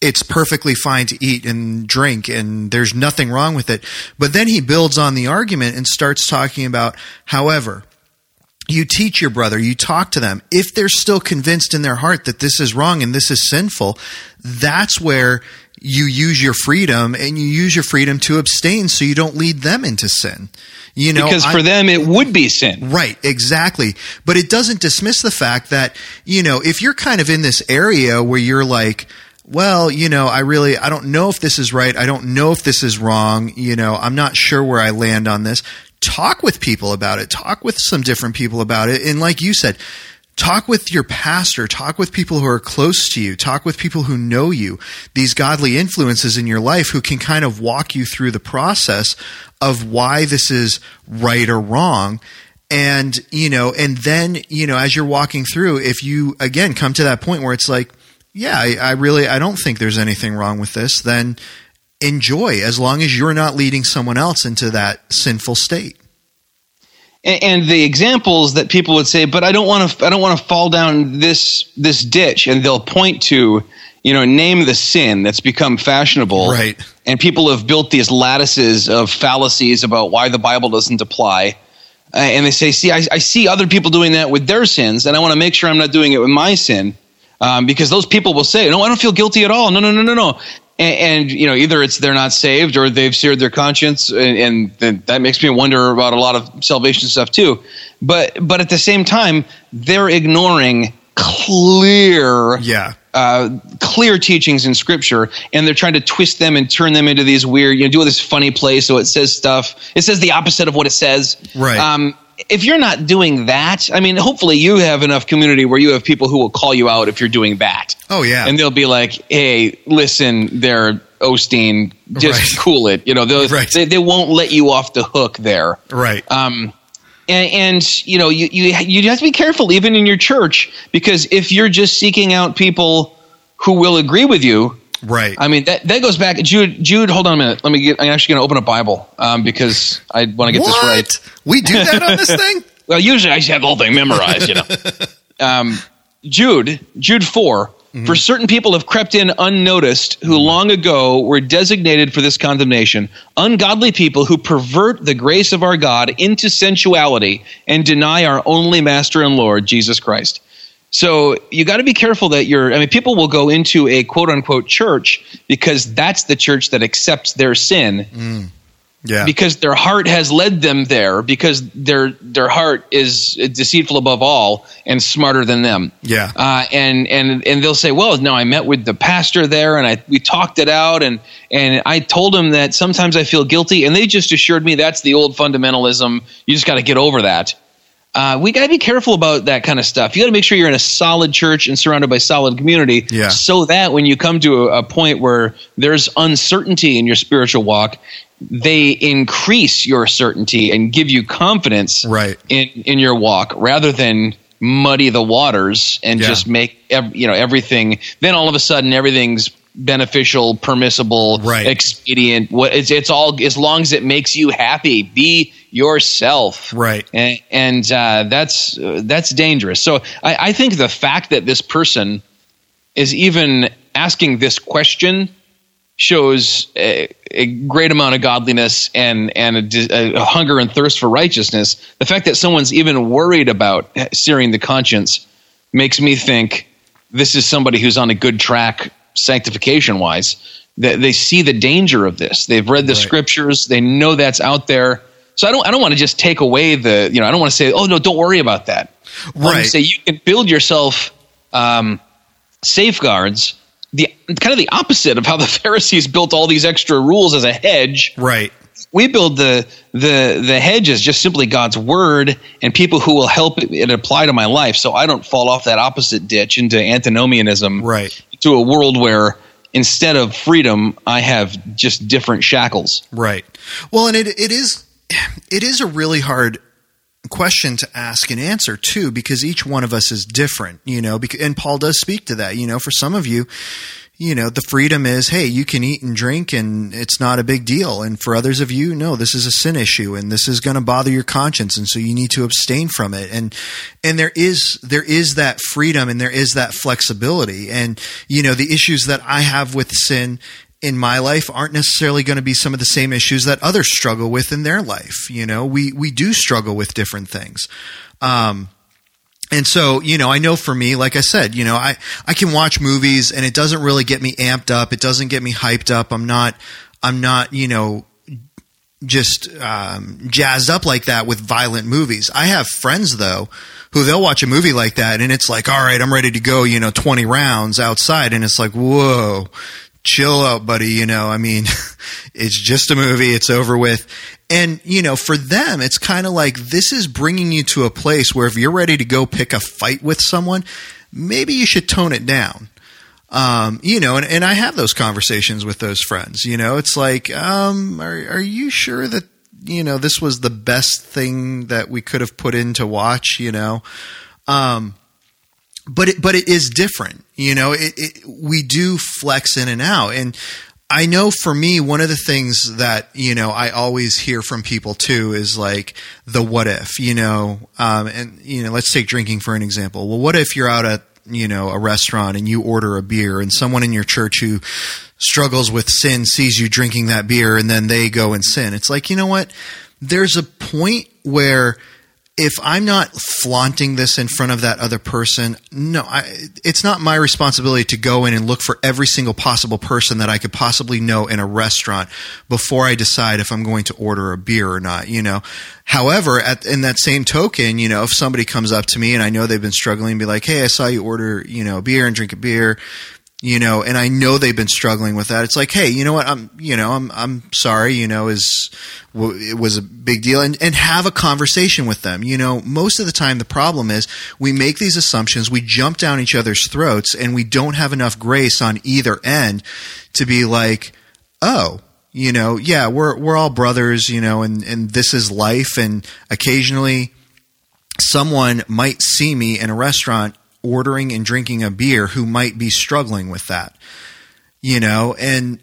it's perfectly fine to eat and drink and there's nothing wrong with it but then he builds on the argument and starts talking about however you teach your brother, you talk to them. If they're still convinced in their heart that this is wrong and this is sinful, that's where you use your freedom and you use your freedom to abstain so you don't lead them into sin. You know, because for I, them it would be sin. Right, exactly. But it doesn't dismiss the fact that, you know, if you're kind of in this area where you're like, well, you know, I really I don't know if this is right. I don't know if this is wrong. You know, I'm not sure where I land on this talk with people about it, talk with some different people about it. And like you said, talk with your pastor, talk with people who are close to you, talk with people who know you, these godly influences in your life who can kind of walk you through the process of why this is right or wrong. And, you know, and then, you know, as you're walking through, if you again come to that point where it's like, yeah, I, I really, I don't think there's anything wrong with this, then enjoy as long as you're not leading someone else into that sinful state. And, the examples that people would say but i don't want to i don't want to fall down this this ditch and they'll point to you know name the sin that's become fashionable. Right. And people have built these lattices of fallacies about why the bible doesn't apply. Uh, and they say see I, I, see other people doing that with their sins and i want to make sure i'm not doing it with my sin um, because those people will say no i don't feel guilty at all. No no no no no. And, and, you know either it's they're not saved or they've seared their conscience and, and, that makes me wonder about a lot of salvation stuff too. But but at the same time they're ignoring clear yeah. uh, clear teachings in scripture and they're trying to twist them and turn them into these weird you know do this funny play so it says stuff. It says the opposite of what it says. Right. Um, if you're not doing that, I mean, hopefully you have enough community where you have people who will call you out if you're doing that. Oh yeah, and they'll be like, "Hey, listen, they're Osteen, just right. cool it." You know, right. they they won't let you off the hook there. Right. Um, and, and you know, you you you have to be careful even in your church because if you're just seeking out people who will agree with you, Right. I mean that that goes back. Jude, Jude, hold on a minute. Let me get. I'm actually going to open a Bible um, because I want to get this right. We do that on this thing. *laughs* well, usually I just have the whole thing memorized. You know. *laughs* um, Jude, Jude 4 mm-hmm. For certain people have crept in unnoticed, who mm-hmm. long ago were designated for this condemnation. Ungodly people who pervert the grace of our God into sensuality and deny our only Master and Lord, Jesus Christ. So you got to be careful that you're. I mean, people will go into a quote unquote church because that's the church that accepts their sin. Mm. Yeah. Because their heart has led them there, because their their heart is deceitful above all and smarter than them. Yeah. Uh, and and and they'll say, well, no, I met with the pastor there, and I we talked it out, and and I told him that sometimes I feel guilty, and they just assured me that's the old fundamentalism. You just got to get over that. Uh, we got to be careful about that kind of stuff. You got to make sure you're in a solid church and surrounded by solid community, yeah. so that when you come to a, a point where there's uncertainty in your spiritual walk, they increase your certainty and give you confidence right. in in your walk, rather than muddy the waters and yeah. just make ev- you know everything. Then all of a sudden everything's beneficial, permissible, right. expedient. What it's it's all as long as it makes you happy. Be yourself, right? And, and uh, that's uh, that's dangerous. So I, I think the fact that this person is even asking this question shows a, a, great amount of godliness and and a, a, hunger and thirst for righteousness. The fact that someone's even worried about searing the conscience makes me think this is somebody who's on a good track sanctification wise. That they see the danger of this. They've read the right. scriptures. They know that's out there. So I don't I don't want to just take away the you know I don't want to say oh no don't worry about that. Right. say you can build yourself um, safeguards the kind of the opposite of how the *laughs* Pharisees built all these extra rules as a hedge. Right. We build the the the hedge as just simply God's word and people who will help it, it apply to my life, so I don't fall off that opposite ditch into antinomianism. Right. To a world where instead of freedom, I have just different shackles. Right. Well, and it it is it is a really hard question to ask and answer too because each one of us is different you know and paul does speak to that. You know for some of you you know the freedom is hey you can eat and drink and it's not a big deal. And for others of you no this is a sin issue and this is going to bother your conscience. And so you need to abstain from it. And and there is there is that freedom and there is that flexibility. And you know the issues that i have with sin in my life aren't necessarily going to be some of the same issues that others struggle with in their life. You know, we we do struggle with different things. Um, and so, you know, I know for me, like I said, you know, I, I can watch movies and it doesn't really get me amped up. It doesn't get me hyped up. I'm not, I'm not, you know, just um, jazzed up like that with violent movies. I have friends though who they'll watch a movie like that and it's like, all right, I'm ready to go, you know, 20 rounds outside. And it's like, whoa, chill out, buddy. You know, I mean, *laughs* it's just a movie. It's over with. And, you know, for them, it's kind of like this is bringing you to a place where if you're ready to go pick a fight with someone, maybe you should tone it down. Um, you know, and, and I have those conversations with those friends. You know, it's like, um, are, are you sure that, you know, this was the best thing that we could have put in to watch, you know? Um, but it, but it is different. You know, it, it, we do flex in and out, and I know for me, one of the things that you know I always hear from people too is like the what if. You know, um, and you know, let's take drinking for an example. Well, what if you're out at you know a restaurant and you order a beer, and someone in your church who struggles with sin sees you drinking that beer, and then they go and sin. It's like you know what? There's a point where if I'm not flaunting this in front of that other person, no, I, it's not my responsibility to go in and look for every single possible person that I could possibly know in a restaurant before I decide if I'm going to order a beer or not. You know, however, at, in that same token, you know, if somebody comes up to me and I know they've been struggling, be like, "Hey, I saw you order, you know, a beer and drink a beer." You know, and I know they've been struggling with that. It's like, hey, you know what? I'm, you know, I'm, I'm sorry. You know, is it was a big deal, and and have a conversation with them. You know, most of the time the problem is we make these assumptions, we jump down each other's throats, and we don't have enough grace on either end to be like, oh, you know, yeah, we're we're all brothers, you know, and and this is life, and occasionally someone might see me in a restaurant ordering and drinking a beer who might be struggling with that. You know, and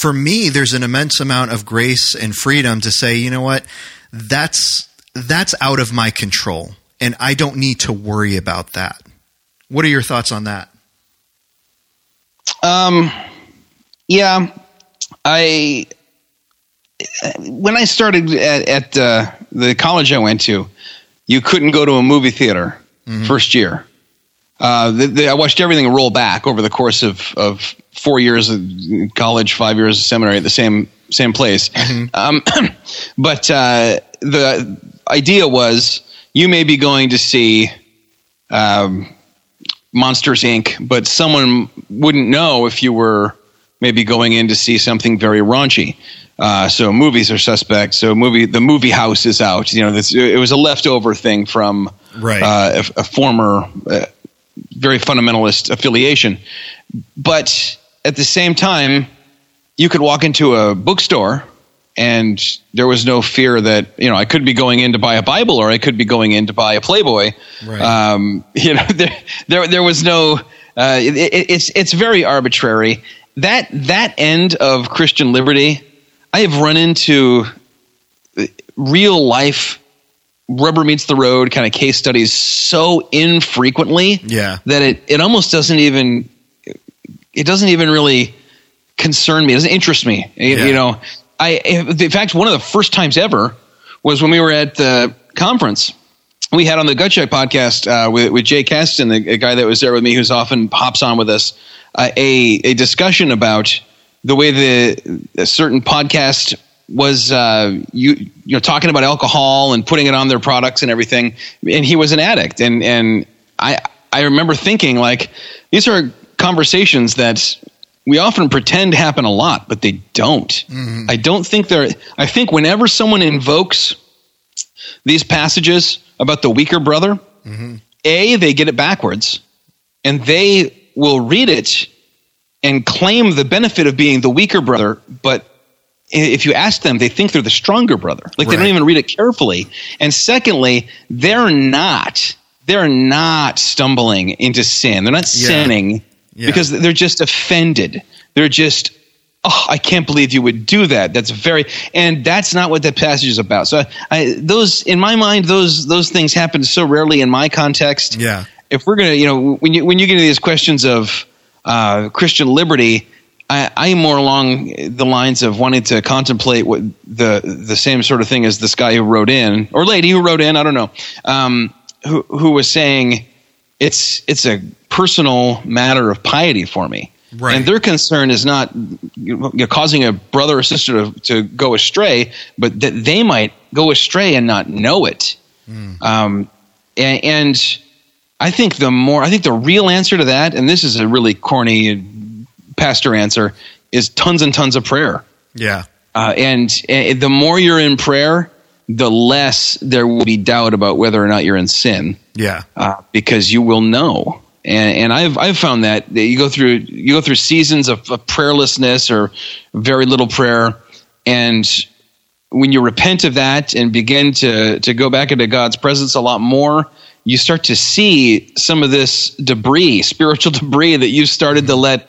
for me there's an immense amount of grace and freedom to say, you know what? That's that's out of my control and I don't need to worry about that. What are your thoughts on that? Um yeah, I when I started at, at uh, the college I went to, you couldn't go to a movie theater mm-hmm. first year. Uh, the, the, I watched everything roll back over the course of, of four years of college, five years of seminary at the same same place. Mm-hmm. Um, *clears throat* but uh, the idea was you may be going to see um, Monsters Inc., but someone wouldn't know if you were maybe going in to see something very raunchy. Uh, so movies are suspect. So movie the movie house is out. You know, this, it was a leftover thing from right. uh, a, a, former uh, very fundamentalist affiliation. But at the same time, you could walk into a bookstore and there was no fear that you know I could be going in to buy a Bible or I could be going in to buy a Playboy. Right. Um, *laughs* you know, there, there, there was no. Uh, it, it's it's very arbitrary. That that end of Christian liberty, I have run into real life rubber meets the road kind of case studies so infrequently yeah. that it, it almost doesn't even it doesn't even really concern me. It doesn't interest me. You- Yeah. You know, I in fact one of the first times ever was when we were at the conference. We had on the Gut Check podcast uh, with, with Jay Keston, the, the guy that was there with me, who's often hops on with us, uh, a a discussion about the way the a certain podcast was uh, you you know talking about alcohol and putting it on their products and everything, and he was an addict, and and I I remember thinking like these are conversations that we often pretend happen a lot, but they don't. I don't think they're. I think whenever someone invokes these passages about the weaker brother, a they get it backwards, and they will read it and claim the benefit of being the weaker brother, but if you ask them, they think they're the stronger brother. Like they don't even read it carefully. And secondly, they're not they're not stumbling into sin. They're not Yeah. sinning Yeah. because they're just offended. They're just oh, I can't believe you would do that. That's very and that's not what that passage is about. So I those in my mind those those things happen so rarely in my context Yeah. if we're gonna, you know, when you when you get into these questions of uh, Christian liberty, I, I'm more along the lines of wanting to contemplate what the the same sort of thing as this guy who wrote in or lady who wrote in, I don't know, um, who who was saying it's it's a personal matter of piety for me. Right. And their concern is not you know, causing a brother or sister to, to go astray, but that they might go astray and not know it. Um, and, and I think the more, I think the real answer to that, and this is a really corny pastor answer, is tons and tons of prayer. Yeah. Uh, and uh, the more you're in prayer, the less there will be doubt about whether or not you're in sin Yeah. uh, because you will know. And, and I've I've found that, that you go through you go through seasons of, of prayerlessness or very little prayer, and when you repent of that and begin to to go back into God's presence a lot more, you start to see some of this debris, *laughs* spiritual debris that you've started to let eh,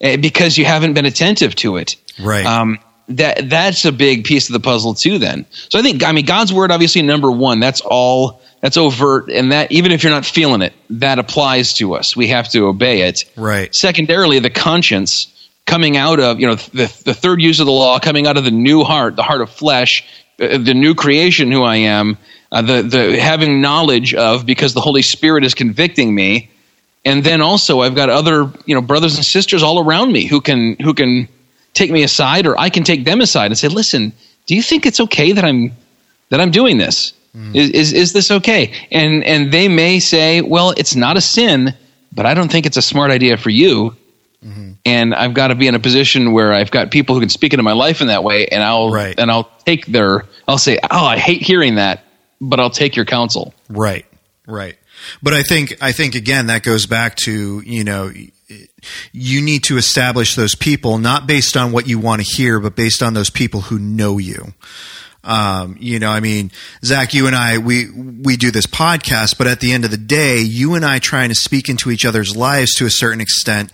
because you haven't been attentive to it. Right. Um, that that's a big piece of the puzzle too. Then, so I think I mean God's word obviously number one. That's all. That's overt, and that even if you're not feeling it, that applies to us. We have to obey it. Right. Secondarily, the conscience coming out of you know the the third use of the law coming out of the new heart, the heart of flesh, uh, the new creation who I am, uh, the the having knowledge of because the Holy Spirit is convicting me, and then also I've got other you know brothers and sisters all around me who can who can take me aside or I can take them aside and say, listen, do you think it's okay that I'm that I'm doing this? Hmm. Is, is is this okay? And and they may say, well, it's not a sin, but I don't think it's a smart idea for you. Mm-hmm. And I've got to be in a position where I've got people who can speak into my life in that way, and I'll Right. and I'll take their I'll say, oh, I hate hearing that, but I'll take your counsel. Right. Right. But I think I think again that goes back to you know you need to establish those people not based on what you want to hear, but based on those people who know you. Um, you know, I mean, Zach, you and I, we we do this podcast, but at the end of the day, you and I trying to speak into each other's lives to a certain extent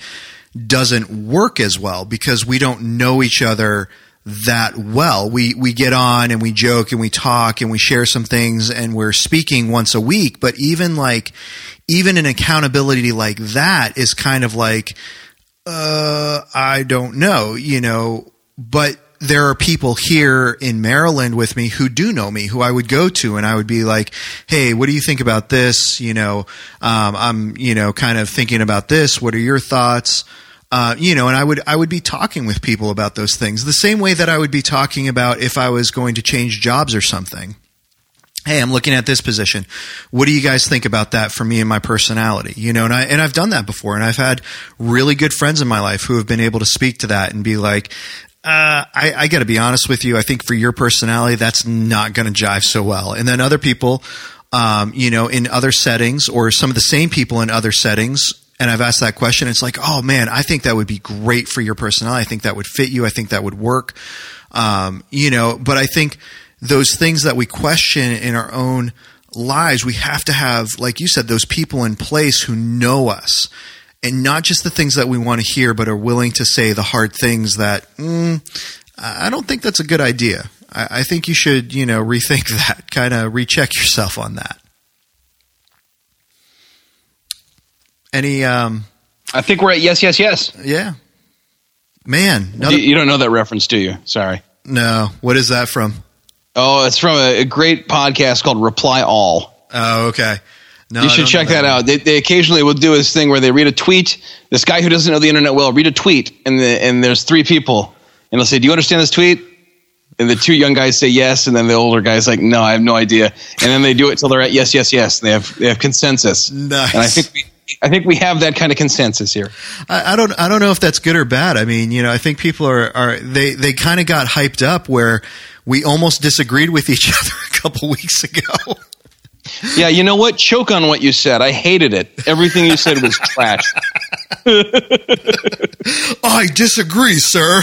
doesn't work as well because we don't know each other that well. We we get on and we joke and we talk and we share some things and we're speaking once a week, but even like even an accountability like that is kind of like uh I don't know, you know, but there are people here in Maryland with me who do know me, who I would go to, and I would be like, "Hey, what do you think about this? You know, um, I'm, you know, kind of thinking about this. What are your thoughts?" Uh, you know, and I would I would be talking with people about those things the same way that I would be talking about if I was going to change jobs or something. Hey, I'm looking at this position. What do you guys think about that for me and my personality? You know, and I and I've done that before, and I've had really good friends in my life who have been able to speak to that and be like, uh, I, I got to be honest with you. I think for your personality, that's not going to jive so well. And then other people, um, you know, in other settings or some of the same people in other settings, and I've asked that question. It's like, oh man, I think that would be great for your personality. I think that would fit you. I think that would work. Um, you know, but I think those things that we question in our own lives, we have to have, like you said, those people in place who know us and not just the things that we want to hear, but are willing to say the hard things that mm, I don't think that's a good idea. I, I think you should, you know, rethink *laughs* that, kind of recheck yourself on that. Any, um, I think we're at yes, yes, yes. Yeah. Man, another, You, you don't know that reference, do you? Sorry. no. What is that from? Oh, it's from a, a great podcast called Reply All. Oh, okay. No, you should check know that out. They, they occasionally will do this thing where they read a tweet. This guy who doesn't know the internet well read a tweet, and the, and there's three people, and they'll say, "Do you understand this tweet?" And the two young guys say yes, and then the older guy's like, "No, I have no idea." And then they do it till they're at yes, yes, yes. They have they have consensus. Nice. And I think we, I think we have that kind of consensus here. I, I don't I don't know if that's good or bad. I mean, you know, I think people are are they they kind of got hyped up where we almost disagreed with each *laughs* other a couple weeks ago. Yeah, you know what? Choke on what you said. I hated it. Everything you said was trash. *laughs* I disagree, sir.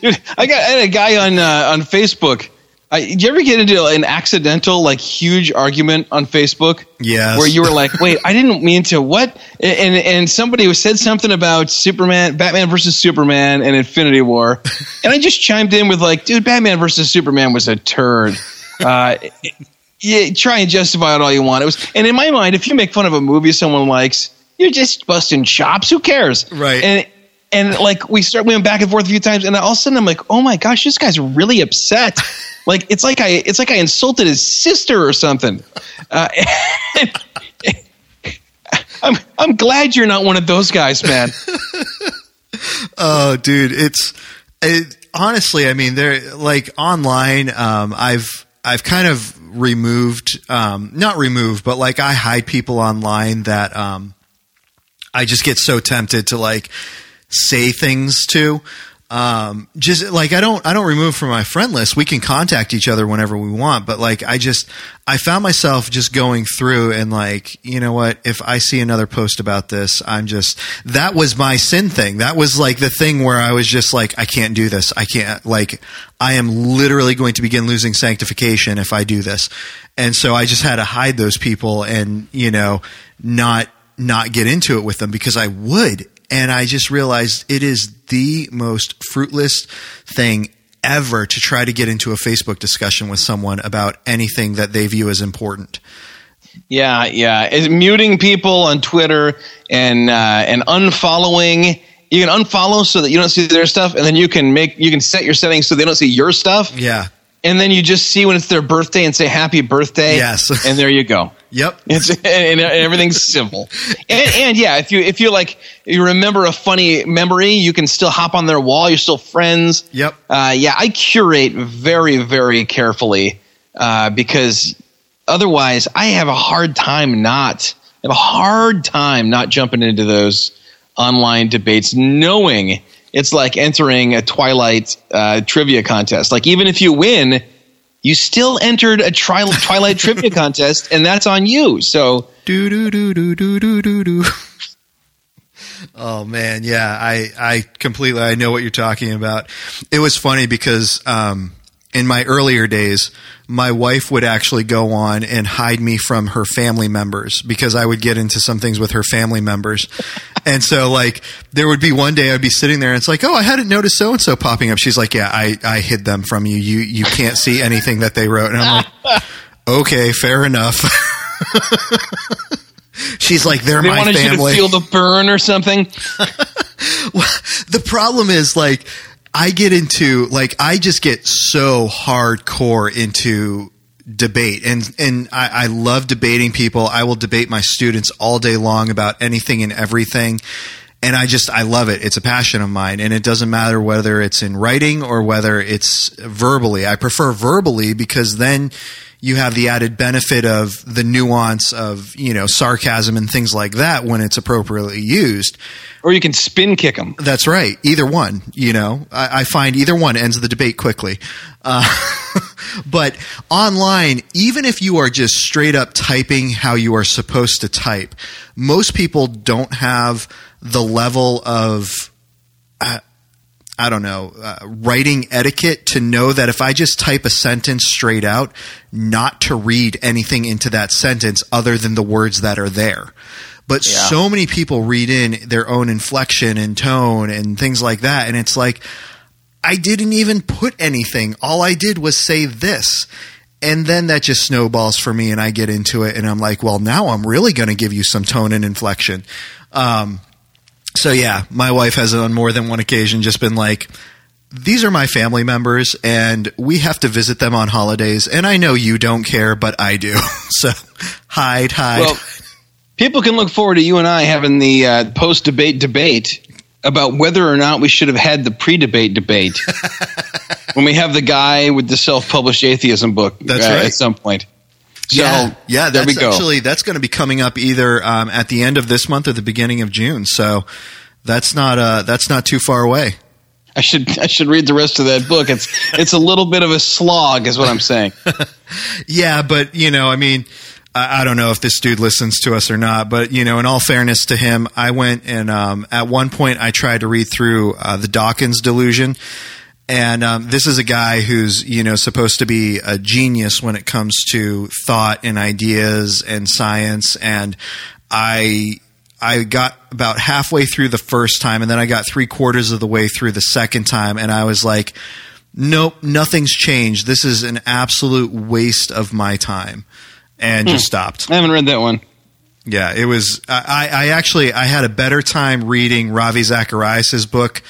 Dude, *laughs* I got I had a guy on uh, on Facebook. I, did you ever get into an accidental, like, huge argument on Facebook? Yes. Where you were like, "Wait, I didn't mean to what?" And and somebody said something about Superman, Batman versus Superman, and Infinity War, and I just chimed in with like, "Dude, Batman versus Superman was a turd." Uh, *laughs* yeah, try and justify it all you want. It was, and in my mind, if you make fun of a movie someone likes, you're just busting chops. Who cares? Right. And and like we start we went back and forth a few times, and all of a sudden I'm like, oh my gosh, this guy's really upset. *laughs* like it's like I it's like I insulted his sister or something. Uh, *laughs* I'm I'm glad you're not one of those guys, man. *laughs* Oh, dude, it's it, honestly. I mean, they're like online. Um, I've I've kind of removed, um, not removed, but like I hide people online that um, I just get so tempted to like say things to. Um, just like I don't, I don't remove from my friend list. We can contact each other whenever we want, but like I just, I found myself just going through and like, you know what? If I see another post about this, I'm just, that was my sin thing. That was like the thing where I was just like, I can't do this. I can't, like, I am literally going to begin losing sanctification if I do this. And so I just had to hide those people and, you know, not, not get into it with them because I would. And I just realized it is the most fruitless thing ever to try to get into a Facebook discussion with someone about anything that they view as important. Yeah, yeah. Is muting people on Twitter and uh, and unfollowing. You can unfollow so that you don't see their stuff, and then you can make you can set your settings so they don't see your stuff. Yeah. And then you just see when it's their birthday and say happy birthday. Yes. *laughs* and there you go. Yep. *laughs* It's and everything's simple. And, and yeah, if you if you like you remember a funny memory, you can still hop on their wall. You're still friends. Yep. Uh, yeah, I curate very very carefully uh, because otherwise I have a hard time not I have a hard time not jumping into those online debates, knowing it's like entering a Twilight uh, trivia contest. Like even if you win, you still entered a tri- *laughs* Twilight trivia contest, and that's on you. So do do do do do do do do. Oh man, yeah, I I completely I know what you're talking about. It was funny because um, in my earlier days, my wife would actually go on and hide me from her family members because I would get into some things with her family members. *laughs* and so like there would be one day I'd be sitting there and it's like, "Oh, I hadn't noticed so and so popping up." She's like, "Yeah, I I hid them from you. You you can't see anything that they wrote." And I'm like, *laughs* "Okay, fair enough." *laughs* She's like, "They're they my wanted family." you to feel the burn or something. the problem is like I get into like I just get so hardcore into debate and and I, I love debating people. I will debate my students all day long about anything and everything. And I just I love it. It's a passion of mine, and it doesn't matter whether it's in writing or whether it's verbally. I prefer verbally because then you have the added benefit of the nuance of you know sarcasm and things like that when it's appropriately used. Or you can spin kick them. That's right. Either one, you know, I, I find either one ends the debate quickly. Uh, *laughs* but online, even if you are just straight up typing how you are supposed to type, most people don't have the level of, uh, I don't know, uh, writing etiquette to know that if I just type a sentence straight out, not to read anything into that sentence other than the words that are there. But Yeah. so many people read in their own inflection and tone and things like that. And it's like, I didn't even put anything. All I did was say this. And then that just snowballs for me and I get into it and I'm like, well, now I'm really going to give you some tone and inflection. Um, So yeah, my wife has on more than one occasion just been like, these are my family members and we have to visit them on holidays and I know you don't care but I do. *laughs* so hide hide. Well, people can look forward to you and I having the uh, post debate debate about whether or not we should have had the pre debate debate *laughs* when we have the guy with the self published atheism book uh, right. at some point. So yeah, yeah, there that's we go. actually that's going to be coming up either um, at the end of this month or the beginning of June. So that's not uh, that's not too far away. I should I should read the rest of that book. It's *laughs* it's a little bit of a slog, is what I'm saying. *laughs* Yeah, but you know, I mean, I, I don't know if this dude listens to us or not, but you know, in all fairness to him, I went and um, at one point I tried to read through uh, the Dawkins Delusion, and um, this is a guy who's you know supposed to be a genius when it comes to thought and ideas and science, and I. I got about halfway through the first time, and then I got three quarters of the way through the second time, and I was like, nope, nothing's changed. This is an absolute waste of my time. And just stopped. I haven't read that one. Yeah, it was. I, I actually I had a better time reading Ravi Zacharias' book,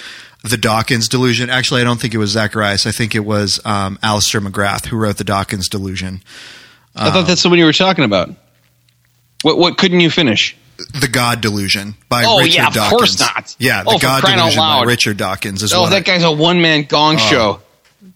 The Dawkins Delusion. Actually, I don't think it was Zacharias. I think it was um, Alister McGrath who wrote The Dawkins Delusion. I thought that's the one you were talking about. What what couldn't you finish? The God Delusion by Oh, Richard yeah, of Dawkins. course not. Yeah, The Oh, God Delusion by. Richard Dawkins is Oh, that I- guy's a one man gong Oh. show.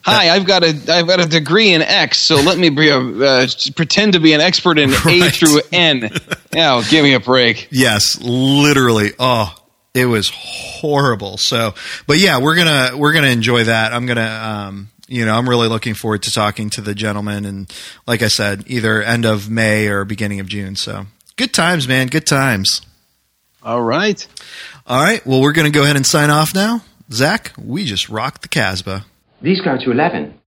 Hi, I've got a I've got a degree in X, so let me be a, uh, pretend to be an expert in A *laughs* through N. Now, give me a break. Yes, literally. Oh, it was horrible. So, but yeah, we're gonna we're gonna enjoy that. I'm gonna, um, you know, I'm really looking forward to talking to the gentleman, and like I said, either end of May or beginning of June. So, good times, man. Good times. All right. All right. Well, we're gonna go ahead and sign off now. Zach, we just rocked the Casbah. These go to 11.